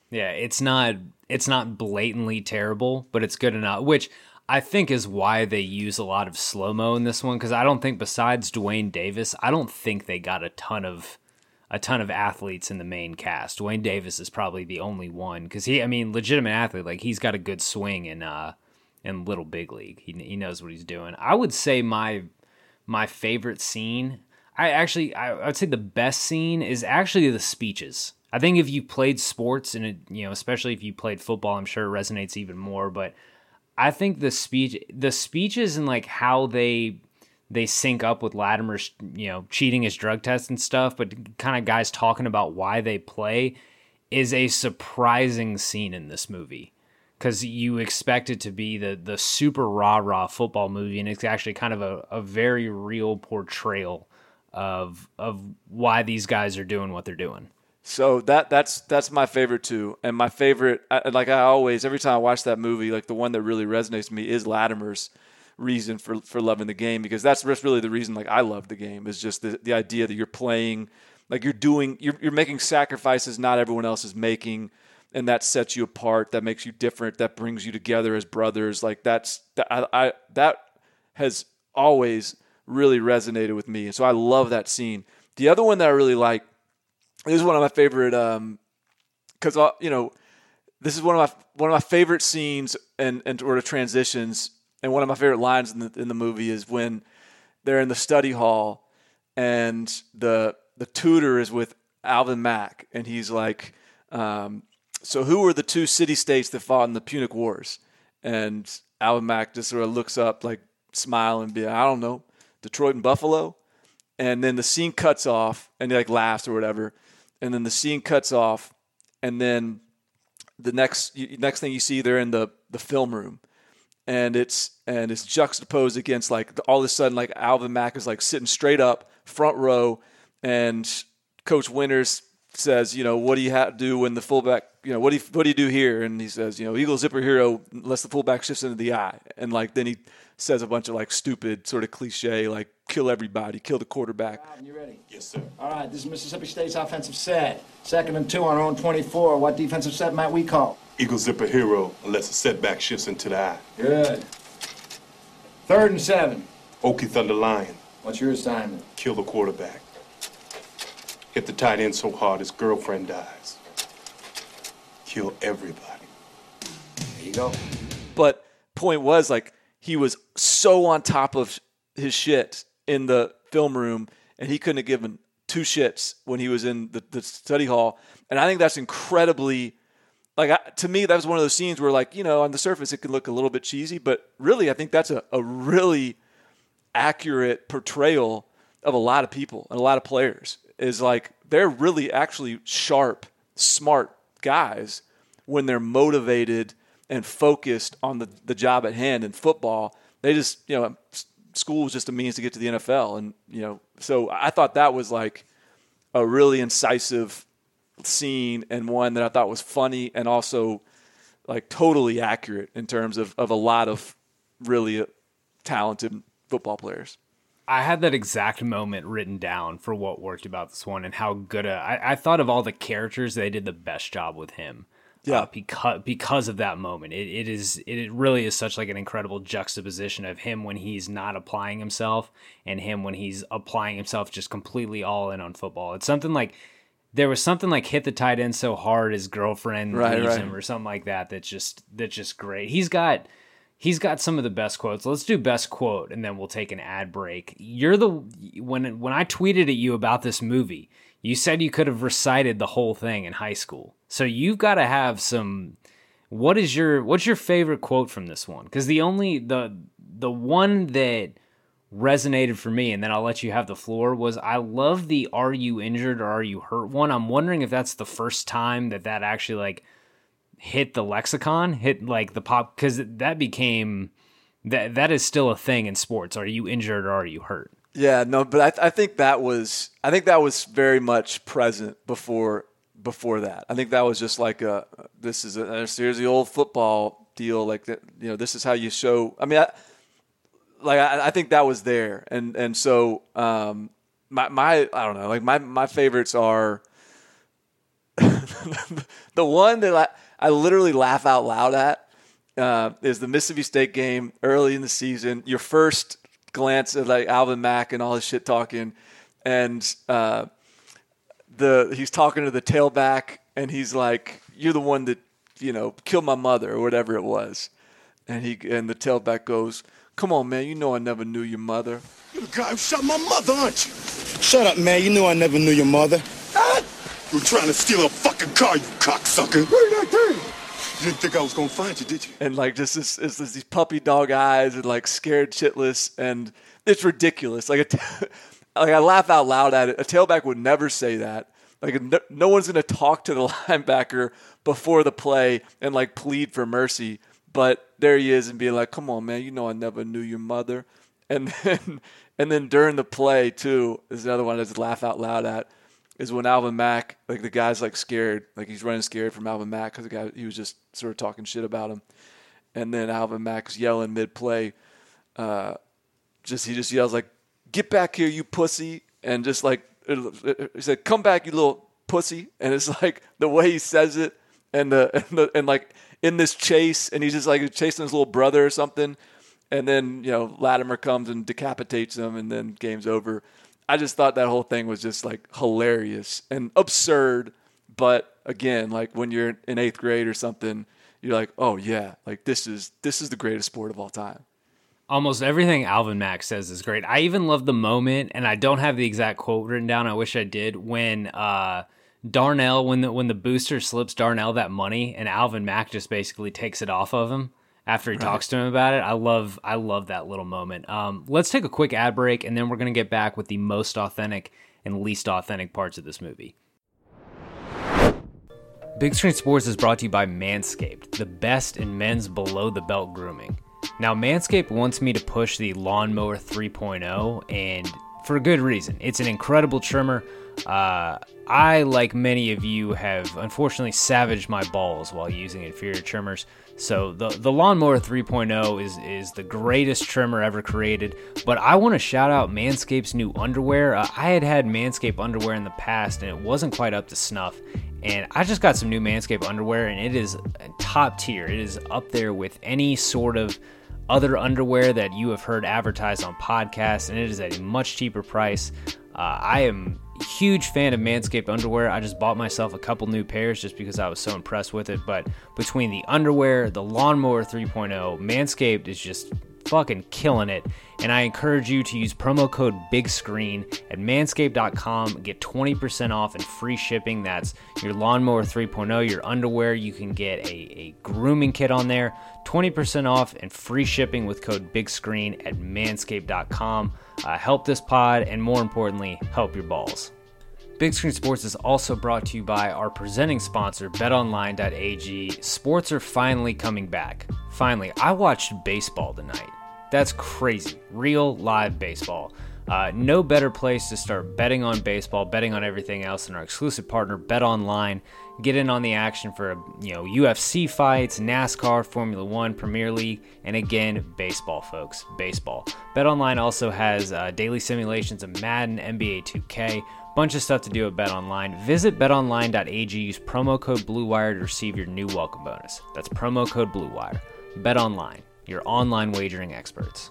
Speaker 2: Yeah, it's not it's not blatantly terrible, but it's good enough. Which I think is why they use a lot of slow mo in this one because I don't think besides Duane Davis, I don't think they got a ton of a ton of athletes in the main cast. Duane Davis is probably the only one because he, I mean, legitimate athlete. Like he's got a good swing in uh in Little Big League. He he knows what he's doing. I would say my my favorite scene. I actually I, I would say the best scene is actually the speeches. I think if you played sports and it, you know, especially if you played football, I'm sure it resonates even more. But I think the speech, the speeches and like how they they sync up with Latimer's, you know, cheating his drug test and stuff, but kind of guys talking about why they play is a surprising scene in this movie because you expect it to be the the super rah rah football movie, and it's actually kind of a, a very real portrayal of of why these guys are doing what they're doing.
Speaker 4: So that that's that's my favorite too, and my favorite, I, like I always, every time I watch that movie, like the one that really resonates with me is Latimer's reason for for loving the game because that's really the reason like I love the game is just the the idea that you're playing, like you're doing, you're you're making sacrifices not everyone else is making, and that sets you apart, that makes you different, that brings you together as brothers. Like that's that I, I that has always really resonated with me, and so I love that scene. The other one that I really like this is one of my favorite because um, uh, you know this is one of my one of my favorite scenes and and sort of transitions. And one of my favorite lines in the in the movie is when they're in the study hall and the the tutor is with Alvin Mack. And he's like um, so who were the two city states that fought in the Punic Wars? And Alvin Mack just sort of looks up like smile and be I don't know Detroit and Buffalo? And then the scene cuts off and he like laughs or whatever and then the scene cuts off, and then the next next thing you see, they're in the the film room, and it's and it's juxtaposed against like all of a sudden like Alvin Mack is like sitting straight up front row, and Coach Winters says, you know, what do you have to do when the fullback, you know, what do you, what do you do here? And he says, you know, Eagle zipper hero unless the fullback shifts into the I, and like then he says a bunch of like stupid sort of cliche like kill everybody, kill the quarterback.
Speaker 8: You ready?
Speaker 6: Yes, sir.
Speaker 8: All right, this is Mississippi State's offensive set. Second and two on our own 24. What defensive set might we call?
Speaker 6: Eagle zipper hero unless a setback shifts into the I.
Speaker 8: Good. Third and seven.
Speaker 6: Okie Thunder Lion.
Speaker 8: What's your assignment?
Speaker 6: Kill the quarterback. Hit the tight end so hard his girlfriend dies. Kill everybody.
Speaker 8: There you go.
Speaker 4: But point was like he was so on top of his shit in the film room, and he couldn't have given two shits when he was in the, the study hall. And I think that's incredibly, like, I, to me, that was one of those scenes where, like, you know, on the surface, it can look a little bit cheesy, but really, I think that's a, a really accurate portrayal of a lot of people and a lot of players. Is like, they're really actually sharp, smart guys when they're motivated and focused on the, the job at hand in football. They just, you know, school was just a means to get to the NFL. And, you know, so I thought that was like a really incisive scene and one that I thought was funny and also like totally accurate in terms of, of a lot of really uh, talented football players.
Speaker 2: I had that exact moment written down for what worked about this one and how good a, I, I thought of all the characters they did the best job with him.
Speaker 4: Yeah,
Speaker 2: uh, because because of that moment, it, it is it really is such like an incredible juxtaposition of him when he's not applying himself and him when he's applying himself just completely all in on football. It's something like there was something like hit the tight end so hard his girlfriend
Speaker 4: right,
Speaker 2: leaves
Speaker 4: right.
Speaker 2: him or something like that. That's just that's just great. He's got he's got some of the best quotes. Let's do best quote and then we'll take an ad break. You're the when when I tweeted at you about this movie, you said you could have recited the whole thing in high school. So you've got to have some. What is your what's your favorite quote from this one? Because the only the the one that resonated for me, and then I'll let you have the floor. Was I love the "Are you injured or are you hurt?" one. I'm wondering if that's the first time that that actually like hit the lexicon, hit like the pop, because that became that that is still a thing in sports. Are you injured or are you hurt?
Speaker 4: Yeah, no, but I, I think that was I think that was very much present before before that. I think that was just like a this is a here's the old football deal. Like that, you know, this is how you show. I mean, I, like I, I think that was there, and and so um, my my I don't know. Like my my favorites are (laughs) the one that I I literally laugh out loud at. Uh, is the Mississippi State game early in the season. Your first glance at like Alvin Mack and all his shit talking, and uh, the he's talking to the tailback, and he's like, "You're the one that you know killed my mother or whatever it was," and he and the tailback goes, "Come on, man, you know I never knew your mother."
Speaker 6: You're the guy who shot my mother, aren't you?
Speaker 9: Shut up, man. You knew I never knew your mother.
Speaker 6: Ah! You're trying to steal a fucking car, you cocksucker. You didn't think I was gonna find you, did you?
Speaker 4: And like just this, it's this, these puppy dog eyes and like scared shitless, and it's ridiculous. Like a t- (laughs) like I laugh out loud at it. A tailback would never say that. Like no, no one's gonna talk to the (laughs) linebacker before the play and like plead for mercy. But there he is and being like, "Come on, man, you know I never knew your mother." And (laughs) then and then during the play too is another one I just laugh out loud at is when Alvin Mack, like the guy's like scared, like he's running scared from Alvin Mack because the guy he was just sort of talking shit about him, and then Alvin Mack's yelling mid play, uh, just he just yells like, "Get back here, you pussy!" and just like he said, "Come back, you little pussy," and it's (laughs) like the way he says it, and the (laughs) and, the, and like in this chase, and he's just like chasing his little brother or something, and then you know Latimer comes and decapitates him, and then game's over. I just thought that whole thing was just like hilarious and absurd, but again, like when you're in eighth grade or something, you're like, oh yeah, like this is this is the greatest sport of all time.
Speaker 2: Almost everything Alvin Mack says is great. I even love the moment, and I don't have the exact quote written down. I wish I did. When uh, Darnell, when the when the booster slips Darnell that money, and Alvin Mack just basically takes it off of him after he right. talks to him about it. I love I love that little moment. Um, let's take a quick ad break, and then we're gonna get back with the most authentic and least authentic parts of this movie. Big Screen Sports is brought to you by Manscaped, the best in men's below the belt grooming. Now, Manscaped wants me to push the Lawnmower 3.0, and for a good reason. It's an incredible trimmer. Uh, I, like many of you, have unfortunately savaged my balls while using inferior trimmers. So the the lawnmower 3.0 is is the greatest trimmer ever created. But I want to shout out Manscaped's new underwear. Uh, I had had Manscaped underwear in the past, and it wasn't quite up to snuff. And I just got some new Manscaped underwear, and it is top tier. It is up there with any sort of other underwear that you have heard advertised on podcasts, and it is at a much cheaper price. Uh, I am huge fan of Manscaped underwear. I just bought myself a couple new pairs just because I was so impressed with it. But between the underwear, the lawnmower 3.0, Manscaped is just fucking killing it. And I encourage you to use promo code Big Screen at manscaped.com. Get 20% off and free shipping. That's your lawnmower 3.0, your underwear. You can get a, a grooming kit on there. 20% off and free shipping with code Big Screen at manscaped.com. Uh, help this pod and more importantly, help your balls. Big Screen Sports is also brought to you by our presenting sponsor, betonline.ag. Sports are finally coming back. Finally, I watched baseball tonight. That's crazy. Real live baseball. Uh, no better place to start betting on baseball, betting on everything else than our exclusive partner, Bet Online. Get in on the action for you know UFC fights, NASCAR, Formula One, Premier League, and again baseball, folks. Baseball. Bet Online also has uh, daily simulations of Madden, NBA 2K, bunch of stuff to do at Bet Online. Visit BetOnline.ag. Use promo code BlueWire to receive your new welcome bonus. That's promo code BlueWire. Bet Online your online wagering experts.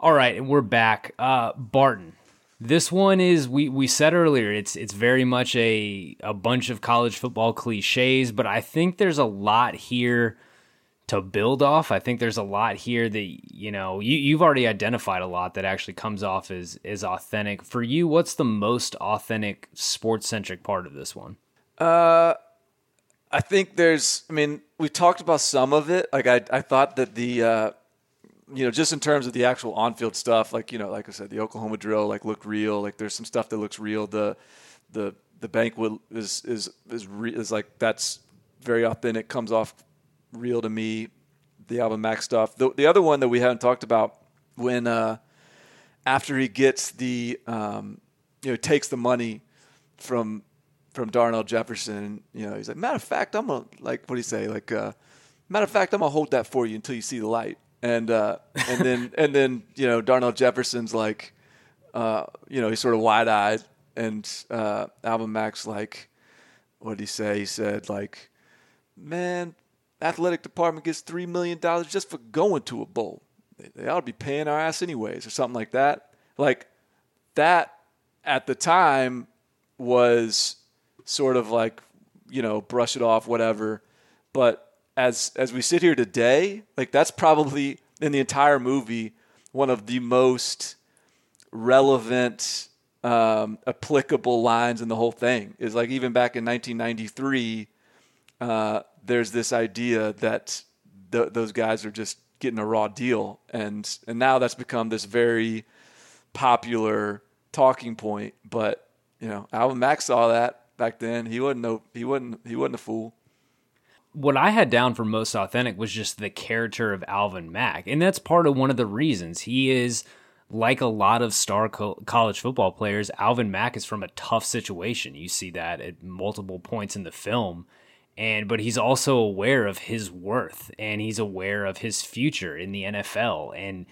Speaker 2: All right, and we're back. Uh, Barton. This one is we we said earlier it's it's very much a a bunch of college football cliches, but I think there's a lot here to build off. I think there's a lot here that you know you you've already identified a lot that actually comes off as is authentic. For you, what's the most authentic sports centric part of this one?
Speaker 4: Uh, I think there's. I mean, we talked about some of it. Like I, I thought that the, uh, you know, just in terms of the actual on-field stuff, like you know, like I said, the Oklahoma drill like looked real. Like there's some stuff that looks real. The, the, the banquet is is is re- is like that's very authentic. Comes off real to me. The Alvin Mack stuff. The the other one that we haven't talked about when uh, after he gets the um, you know takes the money from from Darnell Jefferson. You know, he's like, matter of fact, I'm gonna like what do you say? Like, uh, matter of fact, I'm gonna hold that for you until you see the light. And uh, and then (laughs) and then you know Darnell Jefferson's like, uh, you know, he's sort of wide eyed, and uh, Alvin Mack's like, what did he say? He said like, man, athletic department gets three million dollars just for going to a bowl. They, they ought to be paying our ass anyways, or something like that. Like that at the time was sort of like you know brush it off whatever but as as we sit here today like that's probably in the entire movie one of the most relevant um, applicable lines in the whole thing is like even back in 1993 uh, there's this idea that th- those guys are just getting a raw deal and and now that's become this very popular talking point but you know Alvin Mack saw that back then. He wasn't no he wasn't he wasn't a fool.
Speaker 2: What I had down for most authentic was just the character of Alvin Mack. And that's part of one of the reasons. He is like a lot of star co- college football players, Alvin Mack is from a tough situation. You see that at multiple points in the film. And but he's also aware of his worth and he's aware of his future in the NFL and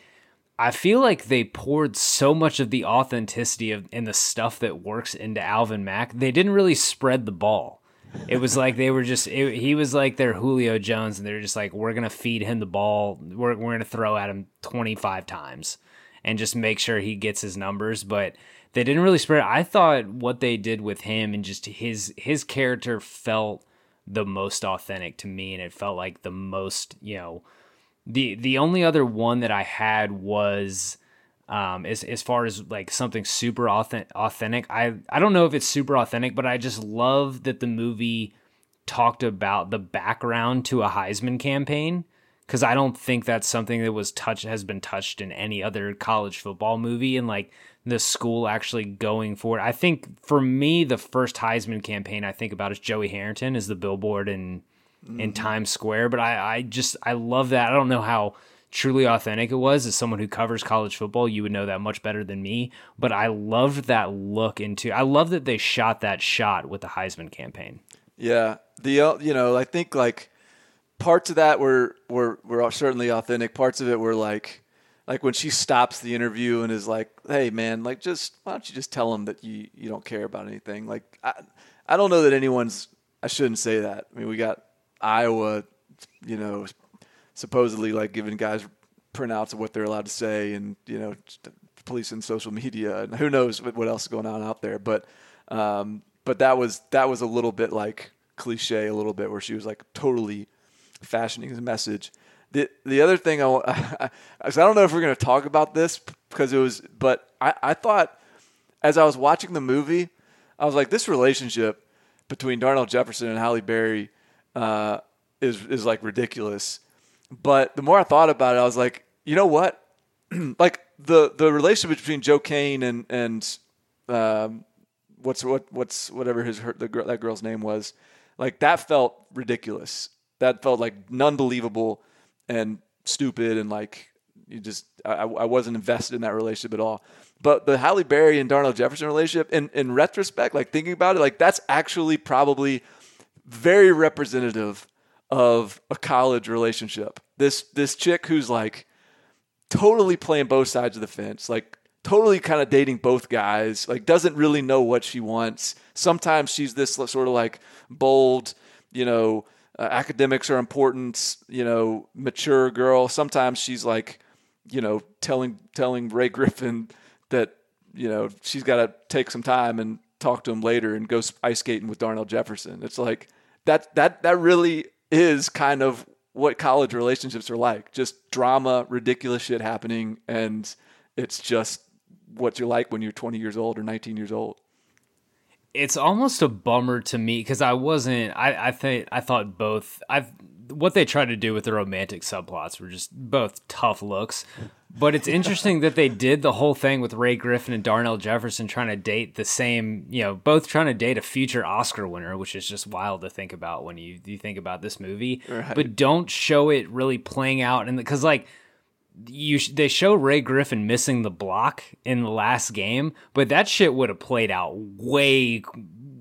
Speaker 2: I feel like they poured so much of the authenticity of and the stuff that works into Alvin Mack. They didn't really spread the ball. It was like they were just it, he was like their Julio Jones and they're just like we're to feed him the ball. We're we're to throw at him 25 times and just make sure he gets his numbers, but they didn't really spread. I thought what they did with him and just his his character felt the most authentic to me and it felt like the most, you know, the the only other one that I had was um, as as far as like something super authentic, authentic. I I don't know if it's super authentic, but I just love that the movie talked about the background to a Heisman campaign because I don't think that's something that was touched has been touched in any other college football movie and like the school actually going for it. I think for me the first Heisman campaign I think about is Joey Harrington is the billboard in mm-hmm. in Times Square. But I, I just I love that. I don't know how truly authentic it was as someone who covers college football you would know that much better than me. But i loved that look into i love that they shot that shot with the heisman campaign.
Speaker 4: Yeah the uh, you know i think like parts of that were were were certainly authentic. Parts of it were like like when she stops the interview and is like hey man like just why don't you just tell them that you you don't care about anything? Like i i don't know that anyone's i shouldn't say that. I mean we got Iowa, you know, supposedly like giving guys printouts of what they're allowed to say, and you know, policing social media, and who knows what else is going on out there. But um, but that was that was a little bit like cliche, a little bit where she was like totally fashioning his message. The the other thing I, (laughs) I, I don't know if we're going to talk about this because it was, but I, I thought as I was watching the movie, I was like, this relationship between Darnell Jefferson and Halle Berry uh, is is like ridiculous. But the more I thought about it, I was like, you know what? (clears throat) like the the relationship between Joe Kane and and um, what's what what's whatever his her, the girl, that girl's name was, like that felt ridiculous. That felt like unbelievable and stupid and like you just I, I wasn't invested in that relationship at all. But the Halle Berry and Darnell Jefferson relationship, in in retrospect, like thinking about it, like that's actually probably very representative of a college relationship. This this chick who's like totally playing both sides of the fence, like totally kind of dating both guys, like doesn't really know what she wants. Sometimes she's this sort of like bold, you know, uh, academics are important, you know, mature girl. Sometimes she's like, you know, telling telling Ray (laughs) Griffin that you know she's got to take some time and talk to him later and go ice skating with Darnell Jefferson. It's like that that that really is kind of what college relationships are like. Just drama, ridiculous shit happening, and it's just what you're like when you're 20 years old or 19 years old.
Speaker 2: It's almost a bummer to me because I wasn't. I I think I thought both. I've what they tried to do with the romantic subplots were just both tough looks. But it's interesting that they did the whole thing with Ray Griffin and Darnell Jefferson trying to date the same, you know, both trying to date a future Oscar winner, which is just wild to think about when you you think about this movie. Right. But don't show it really playing out, and because like you they show Ray Griffin missing the block in the last game, but that shit would have played out way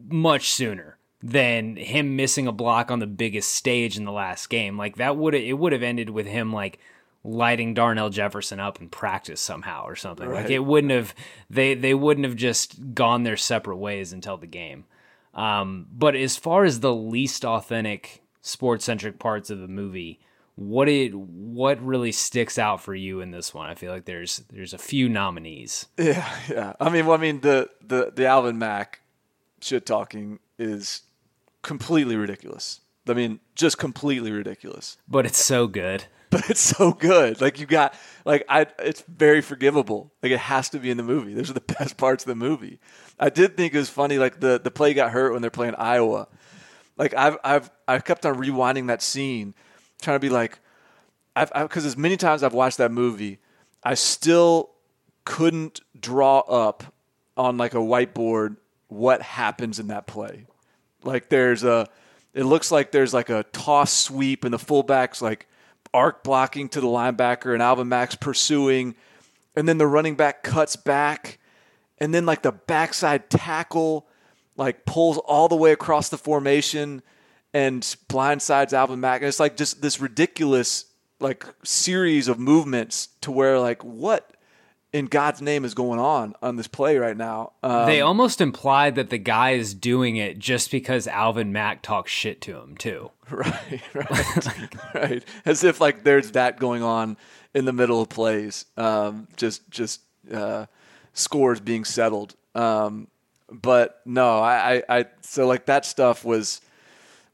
Speaker 2: much sooner than him missing a block on the biggest stage in the last game. Like that would it would have ended with him like lighting Darnell Jefferson up in practice somehow or something. Right. Like it wouldn't have they they wouldn't have just gone their separate ways until the game. Um, but as far as the least authentic sports centric parts of the movie, what it what really sticks out for you in this one? I feel like there's there's a few nominees.
Speaker 4: Yeah, yeah. I mean, well, I mean the the the Alvin Mack shit talking is completely ridiculous. I mean, just completely ridiculous. (laughs)
Speaker 2: But it's so good.
Speaker 4: But it's so good. Like you got like I it's very forgivable. Like it has to be in the movie. Those are the (laughs) best parts of the movie. I did think it was funny like the the play got hurt when they're playing Iowa. Like I've I've I kept on rewinding that scene trying to be like I've because as many times I've watched that movie, I still couldn't draw up on like a whiteboard what happens in that play. Like there's a, it looks like there's like a toss sweep and the fullback's like arc blocking to the linebacker and Alvin Mack's pursuing and then the running back cuts back, and then like the backside tackle like pulls all the way across the formation and blindsides Alvin Mack. And it's like just this ridiculous like series of movements to where like what in God's name is going on on this play right now.
Speaker 2: Um, they almost implied that the guy is doing it just because Alvin Mack talks shit to him too. (laughs)
Speaker 4: Right, right, (laughs) right. As if like there's that going on in the middle of plays. Um, just just uh, scores being settled. Um, but no, I, I, I so like that stuff was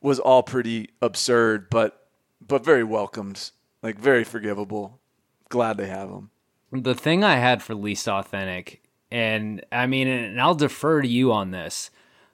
Speaker 4: was all pretty absurd, but but very welcomed, like very forgivable. Glad they have them
Speaker 2: the thing I had for least authentic, and I mean, and I'll defer to you on this,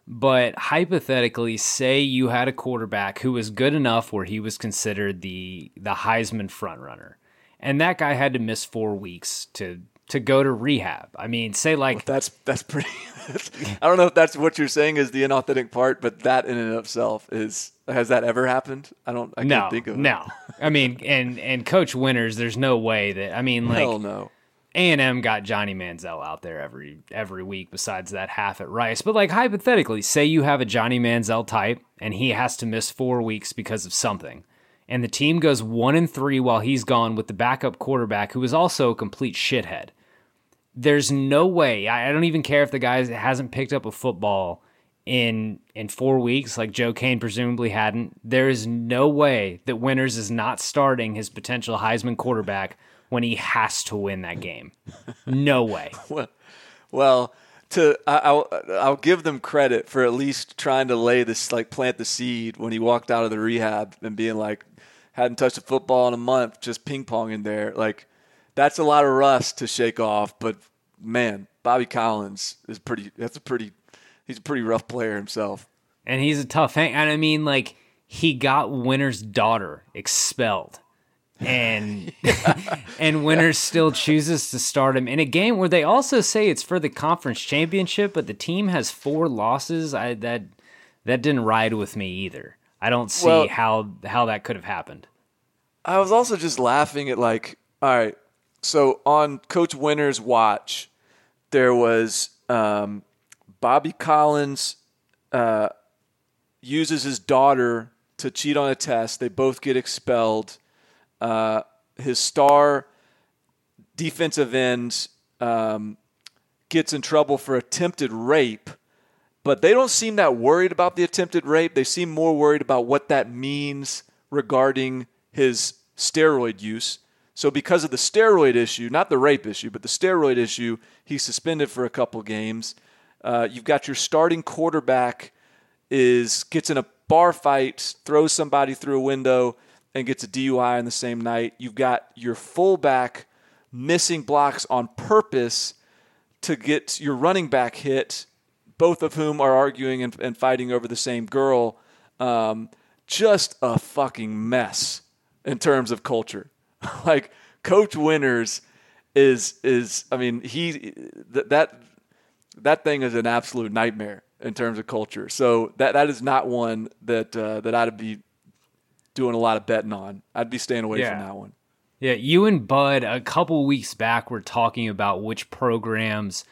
Speaker 2: but hypothetically, say you had a quarterback who was good enough where he was considered the the Heisman frontrunner, and that guy had to miss four weeks to to go to rehab. I mean, say like
Speaker 4: well, that's that's pretty. (laughs) (laughs) I don't know if that's what you're saying is the inauthentic part, but that in and of itself is has that ever happened? I don't. I
Speaker 2: no,
Speaker 4: can't think of it.
Speaker 2: No, I mean, and and Coach Winters, there's no way that I mean, like,
Speaker 4: hell no.
Speaker 2: A and M got Johnny Manziel out there every every week. Besides that half at Rice, but like hypothetically, say you have a Johnny Manziel type and he has to miss four weeks because of something, and the team goes one and three while he's gone with the backup quarterback who is also a complete shithead. There's no way. I don't even care if the guy hasn't picked up a football in in four weeks, like Joe Kane presumably hadn't, there is no way that Winters is not starting his potential Heisman quarterback when he has to win that game. No way. (laughs)
Speaker 4: well, well, to I'll I'll give them credit for at least trying to lay this like plant the seed when he walked out of the rehab and being like hadn't touched a football in a month, just ping pong in there. Like that's a lot of rust to shake off, but man, Bobby Collins is pretty. That's a pretty he's a pretty rough player himself.
Speaker 2: And he's a tough hang. And I mean, like he got Winters' daughter expelled, and (laughs) (laughs) and Winters still chooses to start him in a game where they also say it's for the conference championship, but the team has four losses. I that that didn't ride with me either. I don't see well, how how that could have happened.
Speaker 4: I was also just laughing at like, all right, so on Coach Winters' watch, there was um, Bobby Collins uh, uses his daughter to cheat on a test. They both get expelled. Uh, his star defensive end um, gets in trouble for attempted rape, but they don't seem that worried about the attempted rape. They seem more worried about what that means regarding his steroid use. So, because of the steroid issue, not the rape issue, but the steroid issue, he's suspended for a couple games. Uh, you've got your starting quarterback is gets in a bar fight, throws somebody through a window, and gets a DUI on the same night. You've got your fullback missing blocks on purpose to get your running back hit, both of whom are arguing and, and fighting over the same girl. Um, just a fucking mess in terms of culture. (laughs) like Coach Winters is is I mean he that that thing is an absolute nightmare in terms of culture. So that that is not one that uh, that I'd be doing a lot of betting on. I'd be staying away yeah. from that one.
Speaker 2: Yeah, you and Bud a couple weeks back were talking about which programs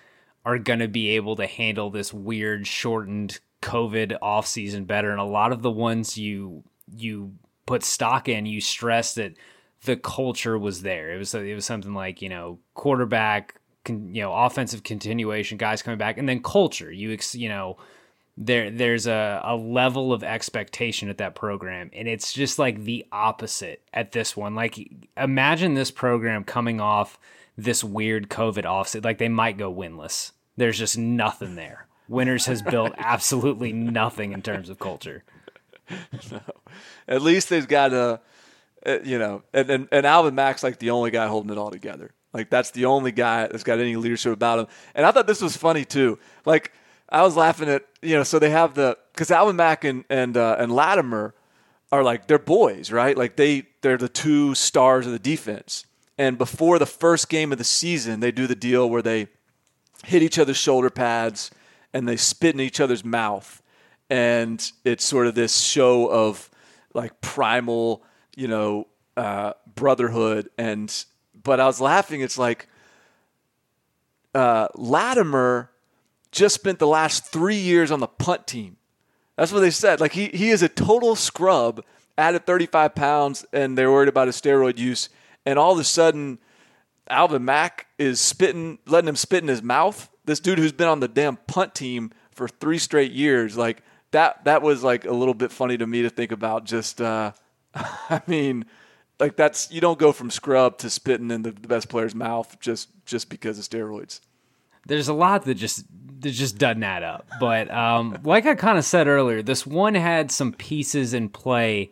Speaker 2: are going to be able to handle this weird shortened COVID off season better, and a lot of the ones you you put stock in, you stressed that the culture was there. It was it was something like you know quarterback con, you know offensive continuation, guys coming back, and then culture. You ex, you know there there's a, a level of expectation at that program and it's just like the opposite at this one like imagine this program coming off this weird covid offset like they might go winless there's just nothing there Winters has built (laughs) absolutely nothing in terms of culture (laughs)
Speaker 4: no. at least they've got a you know and, and, and alvin mack's like the only guy holding it all together like that's the only guy that's got any leadership about him. And I thought this was funny too. Like I was laughing at you know, so they have the because Alvin Mack and and uh, and Latimer are like they're boys, right? Like they they're the two stars of the defense. And before the first game of the season, they do the deal where they hit each other's shoulder pads and they spit in each other's mouth. And it's sort of this show of like primal, you know, uh, brotherhood and but I was laughing. It's like uh, Latimer just spent the last three years on the punt team. That's what they said. Like he he is a total scrub. Added 35 pounds, and they're worried about his steroid use. And all of a sudden, Alvin Mack is spitting, letting him spit in his mouth. This dude who's been on the damn punt team for three straight years, like that. That was like a little bit funny to me to think about. Just, uh, (laughs) I mean, like that's you don't go from scrub to spitting in the, the best player's mouth just just because of steroids.
Speaker 2: There's a lot that just that just doesn't add up. But um, (laughs) like I kind of said earlier, this one had some pieces in play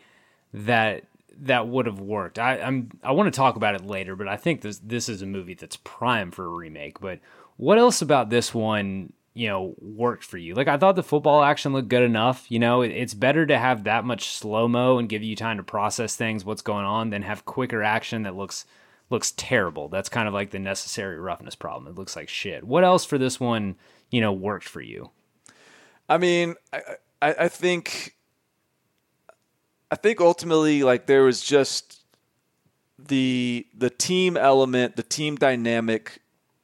Speaker 2: that that would have worked. I, I'm I want to talk about it later, but I think this this is a movie that's prime for a remake. But what else about this one, you know, worked for you? Like I thought the football action looked good enough. You know, it's better to have that much slow mo and give you time to process things, what's going on, than have quicker action that looks looks terrible. That's kind of like the necessary roughness problem. It looks like shit. What else for this one, you know, worked for you?
Speaker 4: I mean, I I, I think I think ultimately, like there was just the the team element, the team dynamic.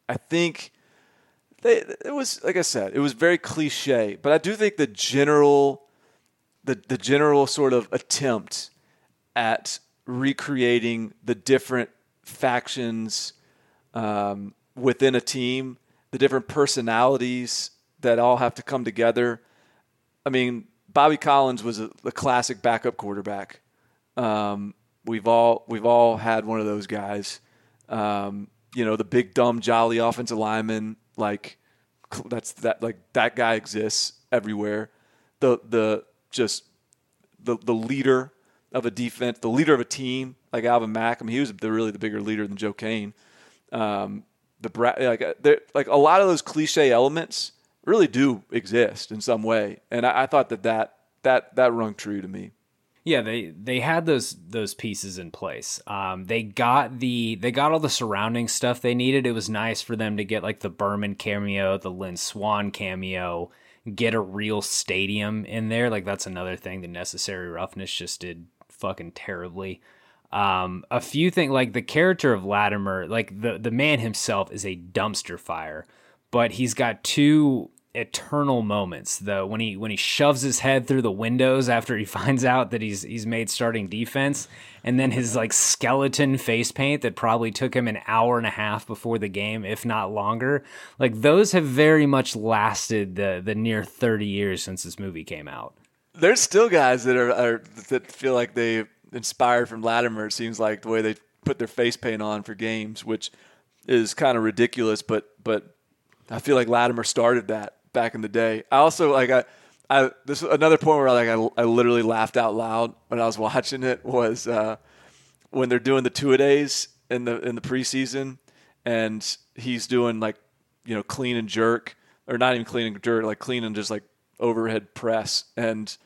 Speaker 4: I think they, it was like I said, it was very cliche, but I do think the general the the general sort of attempt at recreating the different factions um, within a team, the different personalities that all have to come together. I mean, Bobby Collins was a, a classic backup quarterback. Um, we've all we've all had one of those guys. Um, you know, the big dumb jolly offensive lineman. Like that's that like that guy exists everywhere. The the just the the leader of a defense, the leader of a team, like Alvin Mack. I mean, he was the, really the bigger leader than Joe Kane. Um, the like like a lot of those cliche elements really do exist in some way. And I, I thought that, that that that rung true to me.
Speaker 2: Yeah, they they had those those pieces in place. Um, they got the they got all the surrounding stuff they needed. It was nice for them to get like the Berman cameo, the Lynn Swann cameo, get a real stadium in there. Like that's another thing the necessary roughness just did fucking terribly. Um, a few things like the character of Latimer, like the the man himself is a dumpster fire, but he's got two eternal moments though when he when he shoves his head through the windows after he (laughs) finds out that he's he's made starting defense and then his like skeleton face paint that probably took him an hour and a half before the game if not longer like those have very much lasted the the near 30 years since this movie came out.
Speaker 4: There's still guys that are, are that feel like they inspired from Latimer it seems like the way they put their face paint on for games which is kind of ridiculous but but I feel like Latimer started that back in the day. I also like I, I this is another point where like I, I literally laughed out loud when I was (laughs) watching it was uh, when they're doing the two a days in the in the preseason, and he's doing like you know clean and jerk or not even clean and jerk like clean and just like overhead press and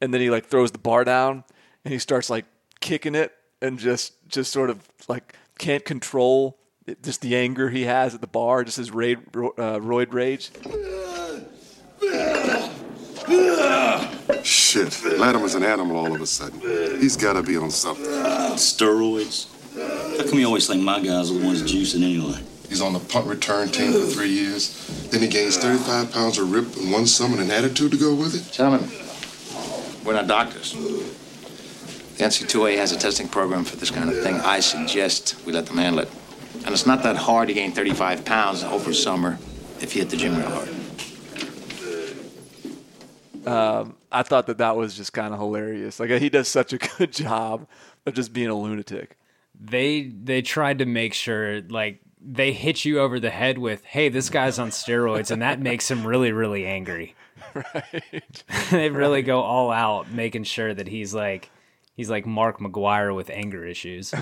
Speaker 4: and then he like throws the bar down and he starts like kicking it and just just sort of like can't control just the anger he has at the bar, just his raid, uh, roid rage.
Speaker 10: Shit, Latimer's an animal all of a sudden. He's got to be on something.
Speaker 11: Steroids? How come you always think my guys are the ones juicing anyway?
Speaker 10: He's on the punt return team for three years. Then he gains 35 pounds of rip in one summer and an attitude to go with it.
Speaker 7: Gentlemen, we're not doctors. The NC2A has a testing program for this kind of thing. I suggest we let them handle it. And it's not that hard to gain 35 pounds over summer if you hit the gym real hard.
Speaker 4: Um, I thought that that was just kind of hilarious. Like he does such a (laughs) good job of just being a lunatic.
Speaker 2: They they tried to make sure like they hit you over the head with, "Hey, this guy's on steroids," and that makes him really really angry.
Speaker 4: Right. (laughs) (laughs)
Speaker 2: they really go all out making sure that he's like he's like Mark McGwire with anger issues.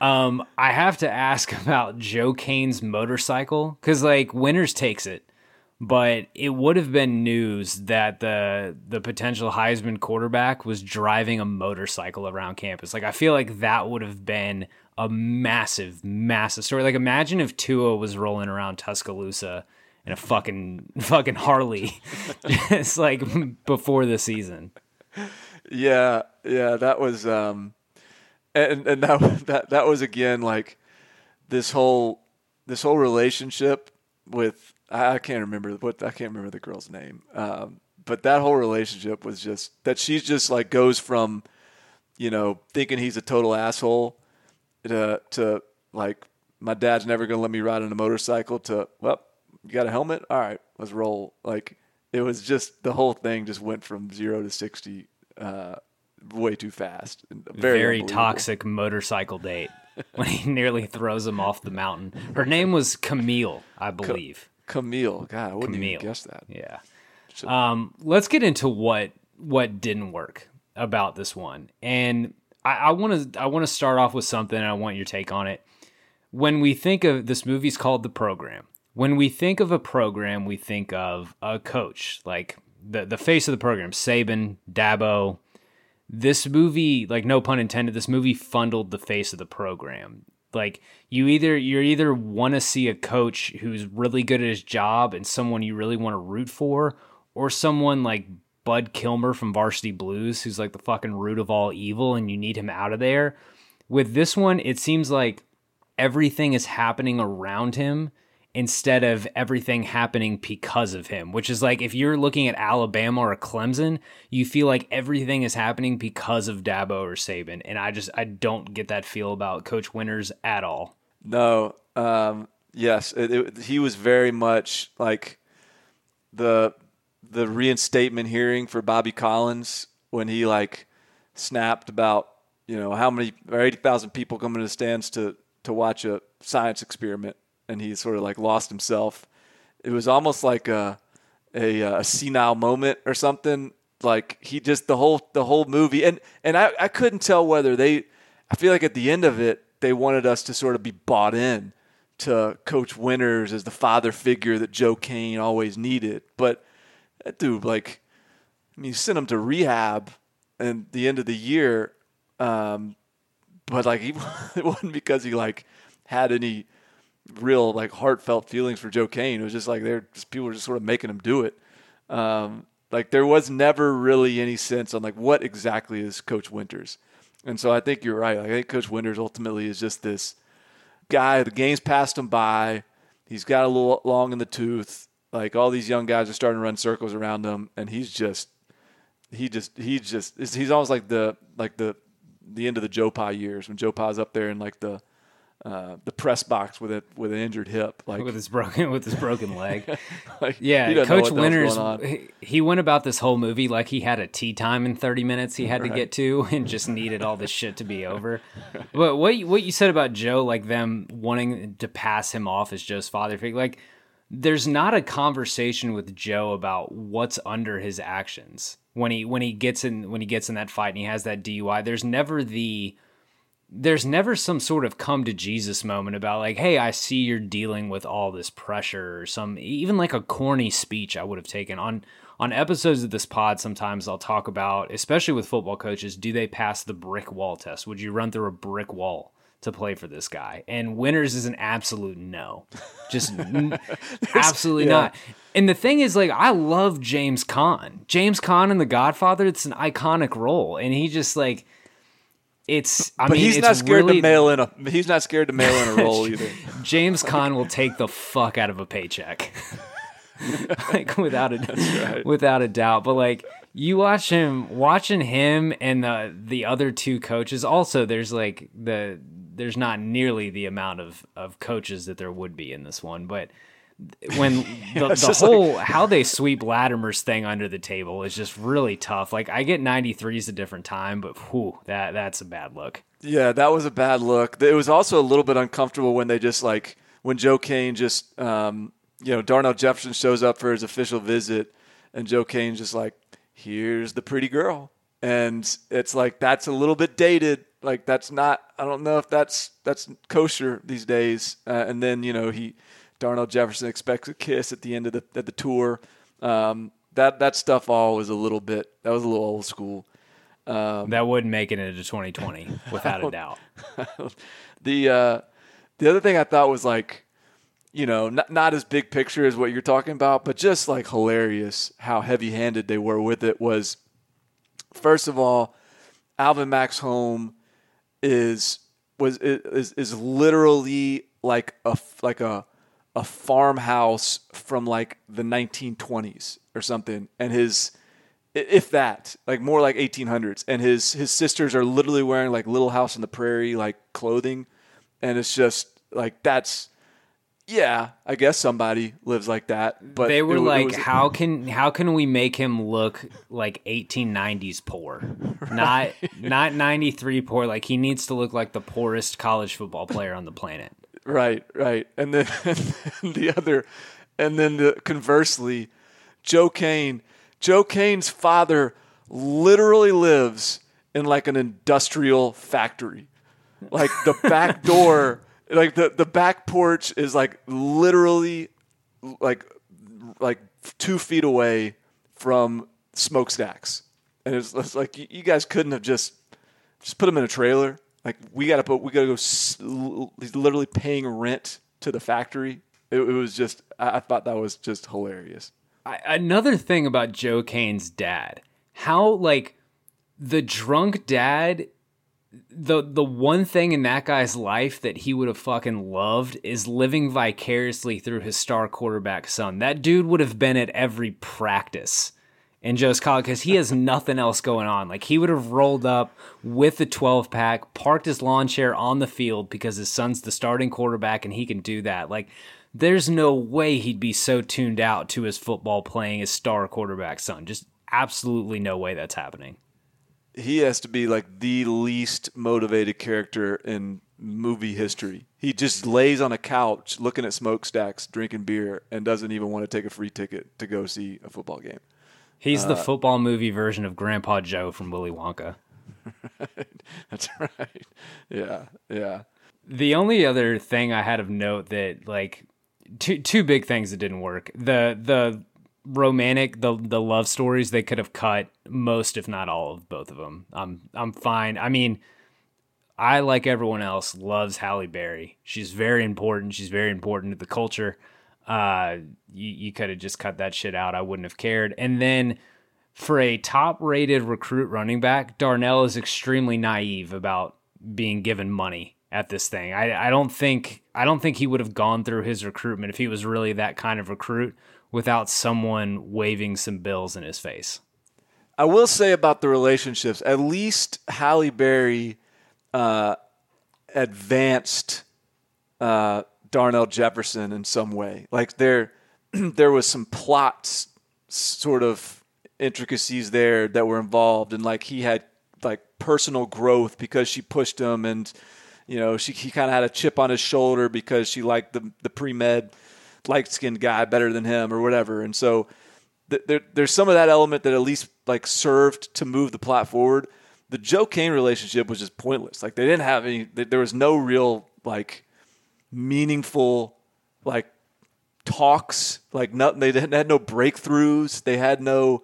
Speaker 2: um, I have to ask about Joe Kane's motorcycle because like Winters takes it but it would have been news that the the potential Heisman quarterback was driving a motorcycle around campus. Like I feel like that would have been a massive, massive story. Like imagine if Tua was rolling around Tuscaloosa in a fucking (laughs) fucking Harley, (laughs) it's like before the season.
Speaker 4: Yeah, yeah, that was, um, and and that (laughs) that that was again like this whole this whole relationship with I, I can't remember what I can't remember the girl's name. Um, but that whole relationship was just that she's just like goes from, you know, thinking he's a total asshole to to like my dad's never gonna let me ride on a motorcycle to well, you got a helmet? All right, let's roll. Like it was just the whole thing just went from zero to sixty uh, way too fast.
Speaker 2: Very, Very toxic motorcycle date when he nearly throws him off the mountain. Her name was Camille, I believe.
Speaker 4: Camille. God, I wouldn't Camille. even guess that.
Speaker 2: Yeah. Um, let's get into what what didn't work about this one, and I want to I want to start off with something, and I want your take on it. When we think of this movie's called The Program. When we think of a program, we think of a coach, like the the face of the program, Saban, Dabo. This movie, like no pun intended, this movie fundled the face of the program like you either you either want to see a coach who's really good at his job and someone you really want to root for or someone like Bud Kilmer from Varsity Blues who's like the fucking root of all evil and you need him out of there. With this one it seems like everything is happening around him instead of everything happening because of him, which is like if you're looking at Alabama or Clemson, you feel like everything is happening because of Dabo or Saban. And I just, I don't get that feel about Coach Winters at all.
Speaker 4: No. Um, yes. It, it, he was very much like the, the reinstatement hearing for Bobby Collins when he like snapped about, you know, how many, or 80,000 people coming to the stands to, to watch a science experiment and he sort of like lost himself. It was almost like a a, a senile moment or something. Like he just the whole the whole movie, and and I, I couldn't tell whether they. I feel like at the end of it, they wanted us to sort of be bought in to Coach Winters as the father figure that Joe Kane always needed. But that dude, like, I mean, you sent him to rehab and the end of the year, um, but like he, (laughs) it wasn't because he like had any real like heartfelt feelings for Joe Kane. It was just like they're just people were just sort of making him do it. Um, like there was never really any sense on like what exactly is Coach Winters. And so I think you're right. Like, I think Coach Winters ultimately is just this guy. The game's passed him by. He's got a little long in the tooth. Like all these young guys are starting to run circles around him, and he's just, he just, he just, he's almost like the like the the end of the Joe Pa years when Joe Pa's up there in like the uh, the press box with it with an injured hip, like
Speaker 2: with his broken with his broken leg. (laughs) like, yeah, Coach Winters he, he went about this whole movie like he had a tee time in thirty minutes he had right. to get to, (laughs) and just needed all this shit to be (laughs) over. But what what you said about Joe, like them wanting to pass him off as Joe's father figure, like there's not a conversation with Joe about what's under his actions when he when he gets in when he gets in that fight and he has that DUI. There's never the there's never some sort of come to Jesus moment about like, hey, I see you're dealing with all this pressure or some even like a corny speech I would have taken on on episodes of this pod sometimes I'll talk about, especially with football coaches, do they pass the brick wall test? Would you run through a brick wall to play for this guy? And Winters is an absolute no. Just (laughs) absolutely yeah. not. And the thing is, like, I love James Caan. James Caan in The Godfather, it's an iconic role. And he just like it's I
Speaker 4: but
Speaker 2: mean,
Speaker 4: he's not scared really, to mail in a he's not scared to mail in a (laughs) role either.
Speaker 2: James Caan will take the fuck out of a paycheck. (laughs) like without a right. without a doubt. But like you watch him watching him and the the other two coaches also there's like the there's not nearly the amount of of coaches that there would be in this one, but when (laughs) the, the whole like... how they sweep Latimer's thing under the table is just really tough. Like I get 93s a different time, but whew, that that's a bad look.
Speaker 4: Yeah, that was a bad look. It was also a little bit uncomfortable when they just like when Joe Kane just um, you know Darnell Jefferson shows up for his official visit, and Joe Kane's just like, "Here's the pretty girl," and it's like that's a little bit dated. Like that's not. I don't know if that's that's kosher these days. Uh, and then you know he Darnell Jefferson expects a kiss at the end of the at the tour. Um, that that stuff all was a little bit that was a little old school.
Speaker 2: Um, that wouldn't make it into 2020 (laughs) without a doubt. (laughs)
Speaker 4: the uh, the other thing I thought was like, you know, not not as big picture as what you're talking about, but just like hilarious how heavy handed they were with it was. First of all, Alvin Mack's home is was is is literally like a like a a farmhouse from like the 1920s or something, and his if that like more like 1800s, and his his sisters are literally wearing like Little House on the Prairie like clothing, and it's just like that's yeah, I guess somebody lives like that. But
Speaker 2: they were
Speaker 4: it,
Speaker 2: like,
Speaker 4: it was,
Speaker 2: how can how can we make him look like 1890s poor, (laughs) not not 93 poor? Like he needs to look like the poorest college football player on the planet.
Speaker 4: Right, right, and then, (laughs) and then the other, and then the, conversely, Joe Kane. Joe Kane's father literally lives in like an industrial factory, like the back (laughs) door like the the back porch is like literally like like two feet away from smokestacks, and it's, it's like you, you, guys couldn't have just just put him in a trailer. Like we got to put we got to go. He's literally paying rent to the factory. It, it was just I, thought that was just hilarious.
Speaker 2: I, another thing about Joe Kane's dad, how like the drunk dad the the one thing in that guy's life that he would have fucking loved is living vicariously through his star quarterback son. That dude would have been at every practice in Joe's college because he has nothing else going on. Like he would have rolled up with the 12 pack, parked his lawn chair on the field because his son's the starting quarterback and he can do that. Like there's no way he'd be so tuned out to his football playing his star quarterback son. Just absolutely no way that's happening
Speaker 4: he has to be like the least motivated character in movie history. He just lays on a couch looking at smokestacks, drinking beer, and doesn't even want to take a free ticket to go see a football game.
Speaker 2: He's uh, the football movie version of Grandpa Joe from Willy Wonka. (laughs)
Speaker 4: That's right. Yeah, yeah.
Speaker 2: The only other thing I had of note that like two two big things that didn't work. The the romantic the the love stories they could have cut most if not all of both of them i'm i'm fine i mean i like everyone else loves halle berry she's very important she's very important to the culture uh you, you could have just cut that shit out. I wouldn't have cared. And then for a top rated recruit running back darnell is extremely naive about being given money at this thing. I i don't think i don't think he would have gone through his recruitment if he was really that kind of recruit without someone waving some bills in his face.
Speaker 4: I will say about the relationships, at least Halle Berry uh, advanced uh, Darnell Jefferson in some way. Like there, (clears throat) there was some plots, sort of intricacies there that were involved, and like he had like personal growth because she pushed him, and you know she he kind of had a chip on his shoulder because she liked the the pre med light skinned guy better than him or whatever. And so th- there, there's some of that element that at least like served to move the plot forward. The Joe Kane relationship was just pointless. Like they didn't have any. There was no real like meaningful like talks. Like nothing. They didn't had no breakthroughs. They had no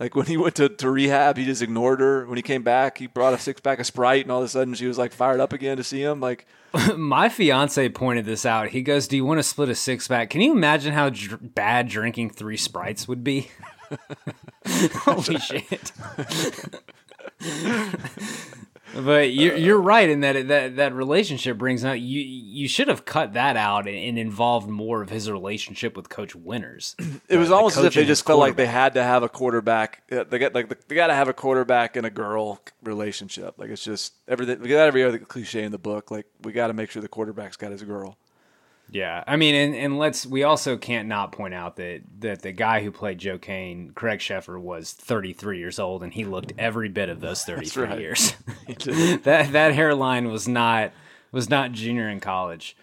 Speaker 4: like when he went to, to rehab, he just ignored her. When he came back, he brought a six pack of Sprite, and all of a sudden she was like fired up again to see him. Like (laughs)
Speaker 2: my fiance pointed this out. He goes, "Do you want to split a six pack? Can you imagine how dr- bad drinking three Sprites would be?" (laughs) (laughs) Holy shit! But you're uh, you're right in that that that relationship brings out you you should have cut that out and, involved more of his relationship with Coach Winters. (clears throat)
Speaker 4: It was almost as if they just felt like they had to have a quarterback. Uh, they got like they got to have a quarterback and a girl relationship. Like it's just everything. We got every other cliche in the book. Like we got to make sure the quarterback's got his girl.
Speaker 2: Yeah, I mean, and, and let's we also can't not point out that that the guy who played Joe Kane, Craig Sheffer, was 33 years old, and he looked every bit of those 33 right. years. (laughs) (laughs) that that hairline was not was not junior in college.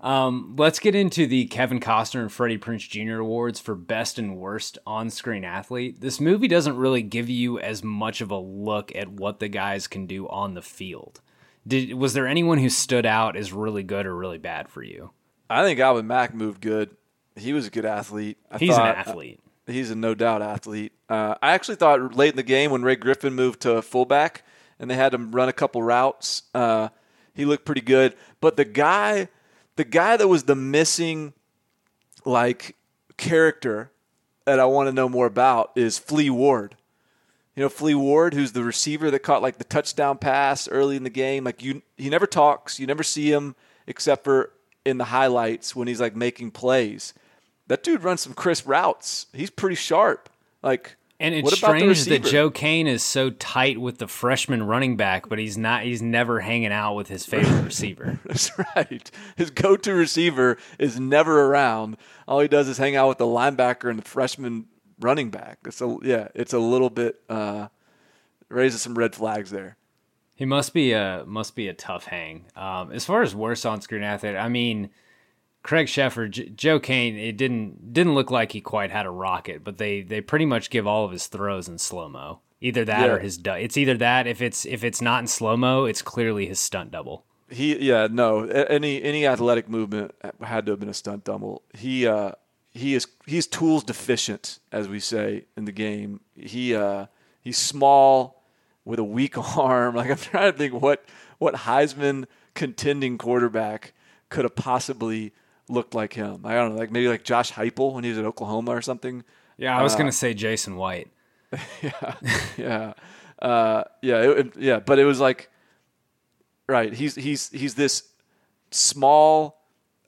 Speaker 2: Um, let's get into the Kevin Costner and Freddie Prinze Jr. awards for best and worst on-screen athlete. This movie doesn't really give you as much of a look at what the guys can do on the field. Did was there anyone who stood out as really good or really bad for you?
Speaker 4: I think Alvin Mack moved good. He was a good athlete. I
Speaker 2: he's thought, an athlete.
Speaker 4: Uh, he's a no doubt athlete. Uh, I actually thought late in the game when Ray Griffin moved to fullback and they had him run a couple routes, uh, he looked pretty good. But the guy, the guy that was the missing like character that I want to know more about is Flea Ward. You know, Flea Ward, who's the receiver that caught like the touchdown pass early in the game. Like you, he never talks. You never see him except for in the highlights when he's like making plays. That dude runs some crisp routes. He's pretty sharp. Like
Speaker 2: and it's
Speaker 4: what about the
Speaker 2: strange that? Joe Kane is so tight with the freshman running back, but he's not. He's never hanging out with his favorite (laughs) receiver.
Speaker 4: That's right. His go-to receiver is never around. All he does is hang out with the linebacker and the freshman running back. It's a yeah. It's a little bit uh, raises some red flags there.
Speaker 2: He must be a must be a tough hang. Um, as far as worst on screen athlete, I mean, Craig Sheffer, J- Joe Kane. It didn't didn't look like he quite had a rocket, but they they pretty much give all of his throws in slow mo. Either that
Speaker 4: Yeah.
Speaker 2: or his. du- It's either that. If it's if it's not in slow mo, it's clearly his stunt double.
Speaker 4: He yeah no any any athletic movement had to have been a stunt double. He uh he is he's tools deficient as we say in the game. He uh he's small with a weak (laughs) arm. Like I'm trying to think what what Heisman contending quarterback could have possibly looked like him. I don't know, like maybe like Josh Heupel when he was at Oklahoma or something.
Speaker 2: Yeah, I was
Speaker 4: Uh,
Speaker 2: gonna say Jason White. (laughs)
Speaker 4: yeah, yeah, uh, yeah, it, it- yeah. But it was like, right? He's he's he's this small,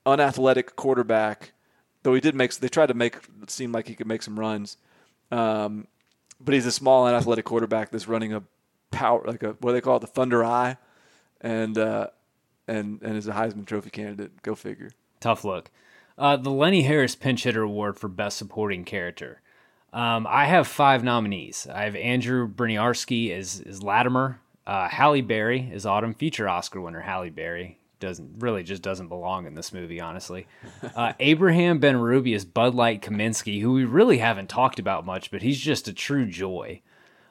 Speaker 4: unathletic quarterback. Though he did make, they tried to make it seem like he could make some runs. Um, but he's a small, unathletic quarterback that's running a power, like a what do they call it, the Thunder Eye, and uh, and and is a Heisman Trophy candidate. Go figure.
Speaker 2: Tough look. Uh, the Lenny Harris Pinch Hitter Award for Best Supporting Character. Um, I have five nominees. I have Andrew Bryniarski as, as Latimer. Uh, Halle Berry is Autumn, future Oscar winner Halle Berry. Doesn't really just doesn't belong in this movie, honestly. Uh, (laughs) Abraham Benrubi is Bud Light Kaminsky, who we really haven't talked about much, but he's just a true joy.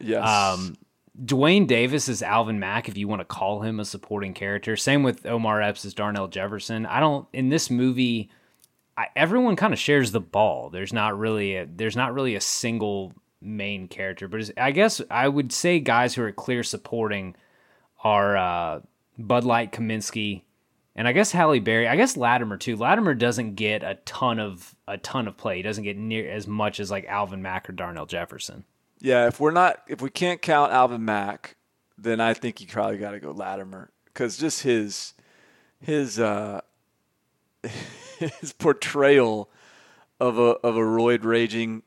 Speaker 4: Yes.
Speaker 2: Um, Duane Davis is Alvin Mack, if you want to call him a supporting character. Same with Omar Epps as Darnell Jefferson. I don't in this movie. I, everyone kind of shares the ball. There's not really a there's not really a single main character, but I guess I would say guys who are clear supporting are uh, Bud Light, Kaminsky, and I guess Halle Berry. I guess Latimer too. Latimer doesn't get a ton of a ton of play. He doesn't get near as much as like Alvin Mack or Darnell Jefferson.
Speaker 4: Yeah, if we're not, if we can't count Alvin Mack, then I think you probably got to go Latimer because just his his uh, (laughs) his portrayal of a of a roid raging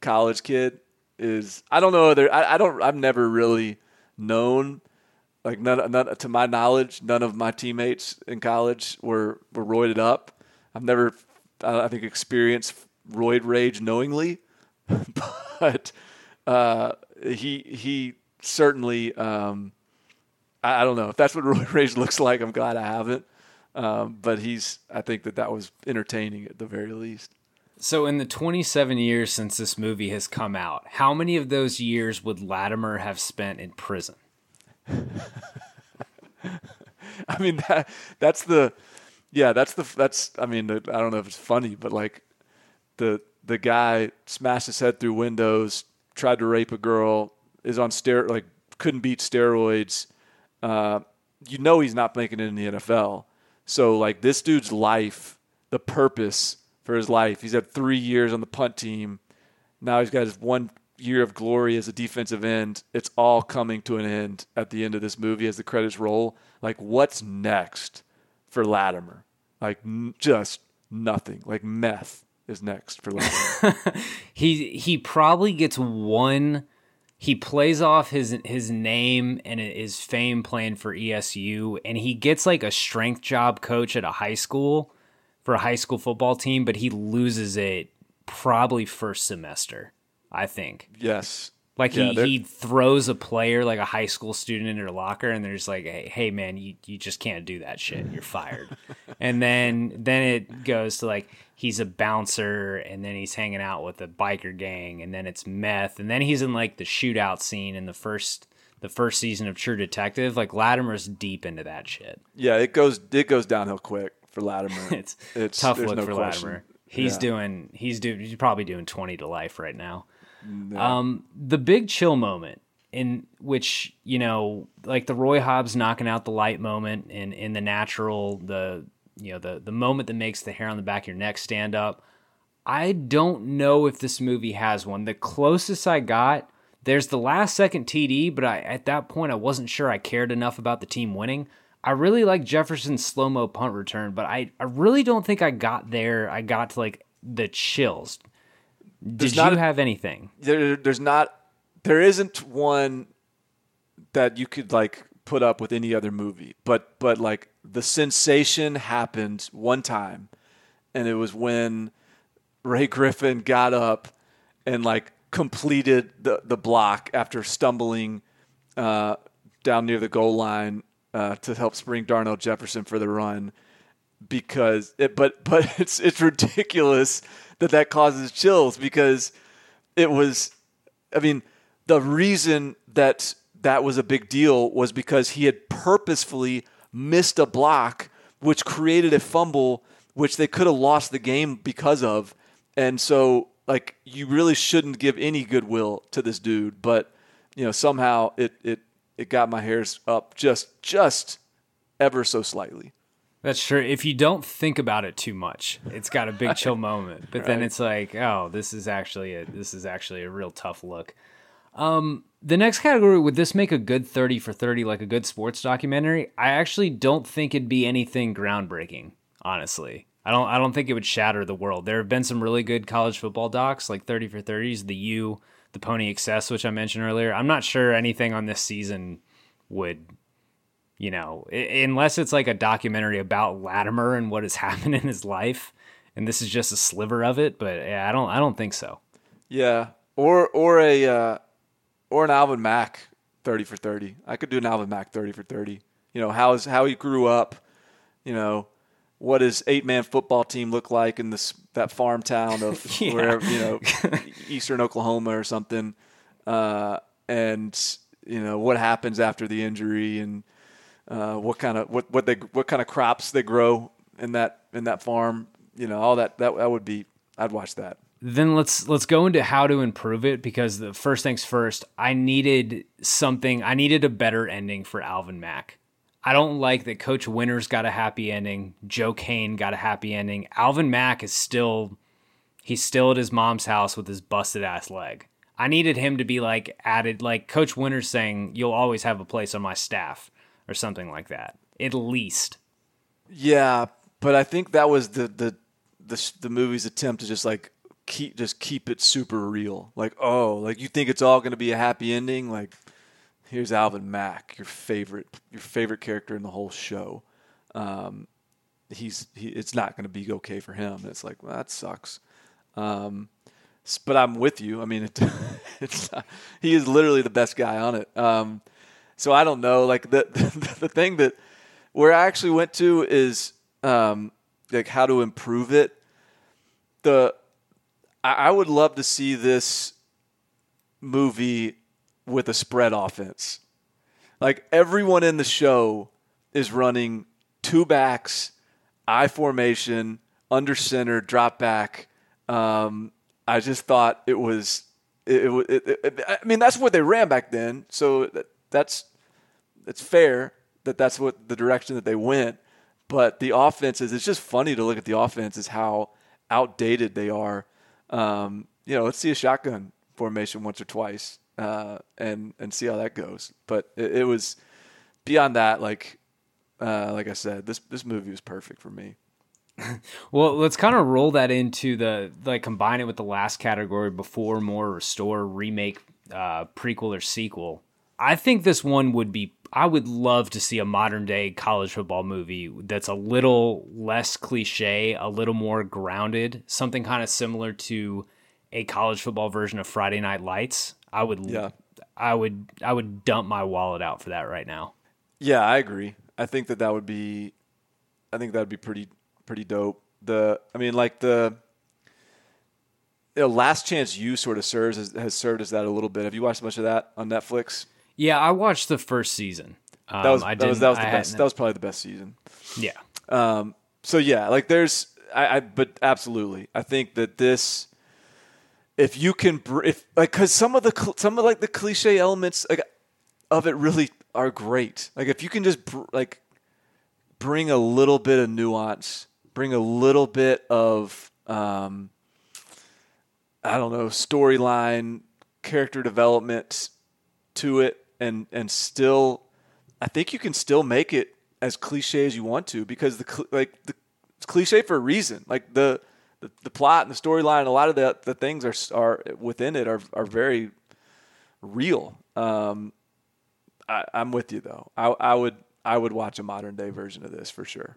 Speaker 4: college kid is I don't know other I, I don't I've never really known like none, none to my knowledge none of my teammates in college were were roided up. I've never I I think experienced roid rage knowingly, (laughs) but uh, he he certainly um, I, I don't know if that's what (laughs) roid rage looks like. I'm glad I haven't. Um, but he's I think that that was entertaining at the very least.
Speaker 2: So, in the 27 years since this movie has come out, how many of those years would Latimer have spent in prison? (laughs)
Speaker 4: I mean that that's the yeah that's the that's I mean I don't know if it's funny but like the the guy smashed his head through windows tried to rape a girl is on stero like couldn't beat steroids uh, you know he's not making it in the NFL so like this dude's life the purpose for his life he's had three years on the punt team now he's got his one year of glory as a defensive end. It's all coming to an end at the end of this movie as the credits roll. Like, what's next for Latimer? Like, n- just nothing. Like, meth is next for Latimer. (laughs)
Speaker 2: he he probably gets one. He plays off his his name and his fame playing for ESU, and he gets like a strength job coach at a high school for a high school football team, but he loses it probably first semester. I think.
Speaker 4: yes.
Speaker 2: Like
Speaker 4: Yeah,
Speaker 2: he,
Speaker 4: they're-
Speaker 2: he throws a player like a high school student in their locker and there's like, hey, hey man, you, you just can't do that shit. You're fired. (laughs) and then then it goes to like he's a bouncer and then he's hanging out with a biker gang and then it's meth and then he's in like the shootout scene in the first the first season of True Detective. Like Latimer's deep into that shit.
Speaker 4: Yeah, it goes it goes downhill quick for Latimer. (laughs)
Speaker 2: It's,
Speaker 4: it's
Speaker 2: tough look
Speaker 4: no
Speaker 2: for
Speaker 4: question.
Speaker 2: Latimer. He's
Speaker 4: Yeah.
Speaker 2: doing he's doing he's probably doing 20 to life right now.
Speaker 4: Yeah.
Speaker 2: Um, the big chill moment in which you know, like the Roy Hobbs knocking out the light moment, and in the natural, the you know the the moment that makes the hair on the back of your neck stand up. I don't know if this movie has one. The closest I got, there's the last second TD, but I at that point I wasn't sure I cared enough about the team winning. I really like Jefferson's slow mo punt return, but I, I really don't think I got there. I got to like the chills. Did
Speaker 4: There's
Speaker 2: you
Speaker 4: not
Speaker 2: have anything?
Speaker 4: There, there's not, there isn't one that you could like put up with any other movie. But but like the sensation happened one time, and it was when Ray Griffin got up and like completed the the block after stumbling uh, down near the goal line uh, to help spring Darnell Jefferson for the run. Because it, but (laughs) but it's it's ridiculous that that causes chills because it was I mean, the reason that that was a big deal was because he had purposefully missed a block, which created a fumble, which they could have lost the game because of. And so, like, you really shouldn't give any goodwill to this dude, but you know, somehow it it it got my hairs up just just ever so slightly.
Speaker 2: That's true. If you don't think about it too much, it's got a big (laughs) chill moment. But then it's like, oh, this is actually a this is actually a real tough look. Um, the next category would this make a good thirty for thirty, like a good sports documentary? I actually don't think it'd be anything groundbreaking. Honestly, I don't. I don't think it would shatter the world. There have been some really good college football docs, like thirty for thirties, the U, the Pony Excess, which I mentioned earlier. I'm not sure anything on this season would you know, unless it's like a documentary about Latimer and what has (laughs) happened in his life, and this is just a sliver of it. But yeah, I don't, I don't think so.
Speaker 4: Yeah, or or a uh, or an Alvin Mack thirty for thirty. I could do an Alvin Mack thirty for thirty. You know how is how he grew up. You know what his eight man football team look like in this that farm town of (laughs)
Speaker 2: Yeah.
Speaker 4: wherever you know (laughs) eastern Oklahoma or something, uh, and you know what happens after the injury and uh, what kind of what what they what kind of crops they grow in that in that farm. You know all that that that would be I'd watch that.
Speaker 2: Then let's let's go into how to improve it because the first things first, I needed something. I needed a better ending for Alvin Mack. I don't like that Coach Winters got a happy ending. Joe Kane got a happy ending. Alvin Mack is still he's still at his mom's house with his busted ass leg. I needed him to be like added like Coach Winters saying, You'll always have a place on my staff or something like that. At least.
Speaker 4: Yeah, but I think that was the the the, the movie's attempt to just like keep just keep it super real. Like, oh, like you think it's all going to be a happy ending? Like, here's Alvin Mack, your favorite your favorite character in the whole show. Um, he's he, it's not going to be okay for him. And it's like, well, that sucks. Um, but I'm with you. I mean, it, (laughs) it's not, he is literally the best guy on it. Um, so I don't know. Like the (laughs) the, the thing that where I actually went to is um, like how to improve it. The I, would love to see this movie with a spread offense. Like everyone in the show is running two backs, I formation, under center, drop back. Um, I just thought it was. It, it, it, it, I mean, that's what they ran back then, so that, that's it's fair that that's what the direction that they went. But the offenses, it's just funny to look at the offenses how outdated they are. Um, you know, let's see a shotgun formation once or twice, uh, and and see how that goes. But it, it was beyond that. Like uh, like I said, this this movie was perfect for me. (laughs)
Speaker 2: Well, let's kind of roll that into the like combine it with the last category before, more, restore, remake, uh, prequel or sequel. I think this one would be. I would love to see a modern day college football movie that's a little less cliche, a little more grounded, something kind of similar to a college football version of Friday Night Lights. I would,
Speaker 4: Yeah.
Speaker 2: I would, I would dump my wallet out for that right now.
Speaker 4: Yeah, I agree. I think that that would be, I think that would be pretty pretty dope. The I mean, like the. You know, Last Chance U sort of serves as, has served as that a little bit. Have you watched much of that on Netflix?
Speaker 2: Yeah, I watched the first season. Um,
Speaker 4: that was
Speaker 2: I
Speaker 4: that was that was the best. That was probably the best season.
Speaker 2: Yeah.
Speaker 4: Um, so yeah, like there's, I, I, but absolutely, I think that this, if you can, if like, cause some of the, some of like the cliche elements like of it really are great. Like if you can just br- like bring a little bit of nuance, bring a little bit of, um, I don't know, storyline, character development to it, and and still, I think you can still make it as cliche as you want to because the like the it's cliche for a reason. Like the the, the plot and the storyline, a lot of the the things are are within it are are very real. Um, I, am with you though. I, I would I would watch a modern day version of this for sure.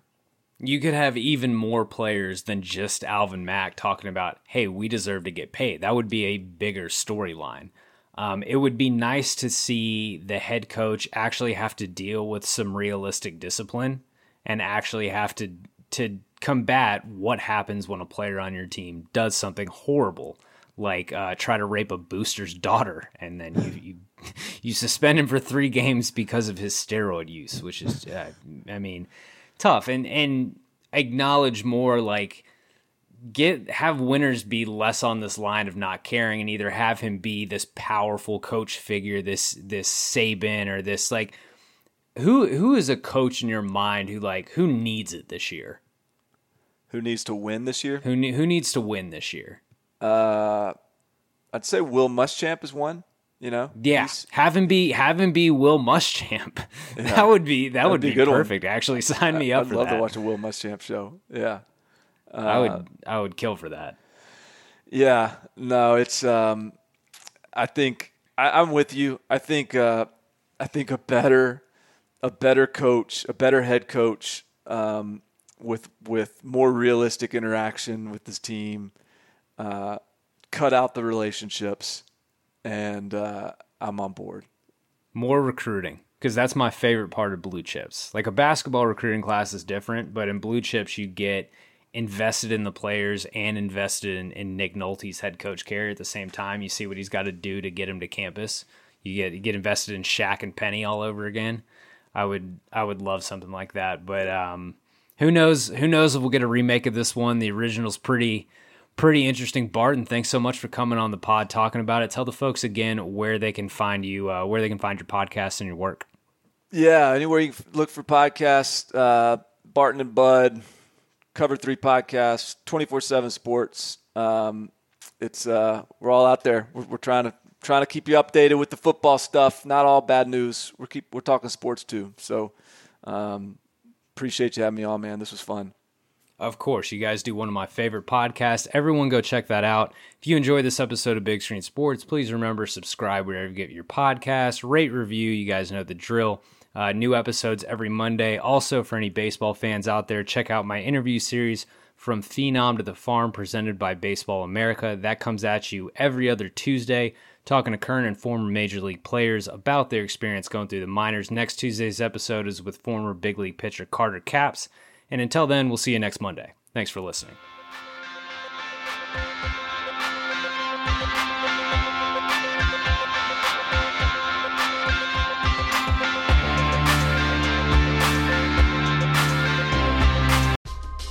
Speaker 2: You could have even more players than just Alvin Mack talking about, "Hey, we deserve to get paid." That would be a bigger storyline. Um, it would be nice to see the head coach actually have to deal with some realistic discipline and actually have to to combat what happens when a player on your team does something horrible like uh, try to rape a booster's daughter, and then you, you (laughs) you suspend him for three games because of his steroid use, which is, uh, I mean, tough. And and acknowledge more like get have Winters be less on this line of not caring, and either have him be this powerful coach figure, this this Saban or this like who who is a coach in your mind who like who needs it this year?
Speaker 4: Who needs to win this year?
Speaker 2: Who who needs to win this year?
Speaker 4: Uh, I'd say Will Muschamp is one. You know,
Speaker 2: yeah, He's, have him be have him be Will Muschamp. (laughs) Yeah. that would be that That'd would be, be perfect. One. Actually, (laughs) sign me up.
Speaker 4: I'd love
Speaker 2: that.
Speaker 4: to watch a Will Muschamp show. Yeah,
Speaker 2: uh, I would I would kill for that.
Speaker 4: Yeah, no, it's. Um, I think I, am with you. I think uh, I think a better a better coach, a better head coach, um, with with more realistic interaction with his team uh, cut out the relationships, and uh, I'm on board.
Speaker 2: More recruiting because that's my favorite part of blue chips. Like a basketball recruiting class is different, but in blue chips you get invested in the players and invested in, in Nick Nolte's head coach carry at the same time. You see what he's got to do to get him to campus. You get you get invested in Shaq and Penny all over again. I would I would love something like that, but um, who knows? Who knows if we'll get a remake of this one? The original's pretty pretty interesting. Barton, thanks so much for coming on the pod talking about it. Tell the folks again where they can find you, uh, where they can find your podcast and your work.
Speaker 4: Yeah, anywhere you look for podcasts, uh, Barton and Bud, Cover Three podcasts, twenty four seven sports. Um, it's uh, we're all out there. We're, we're, trying to trying to keep you updated with the football stuff. Not all bad news. We're keep we're talking sports too. So um, appreciate you having me on, man. This was fun.
Speaker 2: Of course, you guys do one of my favorite podcasts. Everyone go check that out. If you enjoyed this episode of Big Screen Sports, please remember subscribe wherever you get your podcast, rate, review. You guys know the drill. Uh, new episodes every Monday. Also, for any baseball fans out there, check out my interview series from Phenom to the Farm presented by Baseball America. That comes at you every other Tuesday, talking to current and former major league players about their experience going through the minors. Next Tuesday's episode is with former big league pitcher Carter Capps. And until then, we'll see you next Monday. Thanks for listening.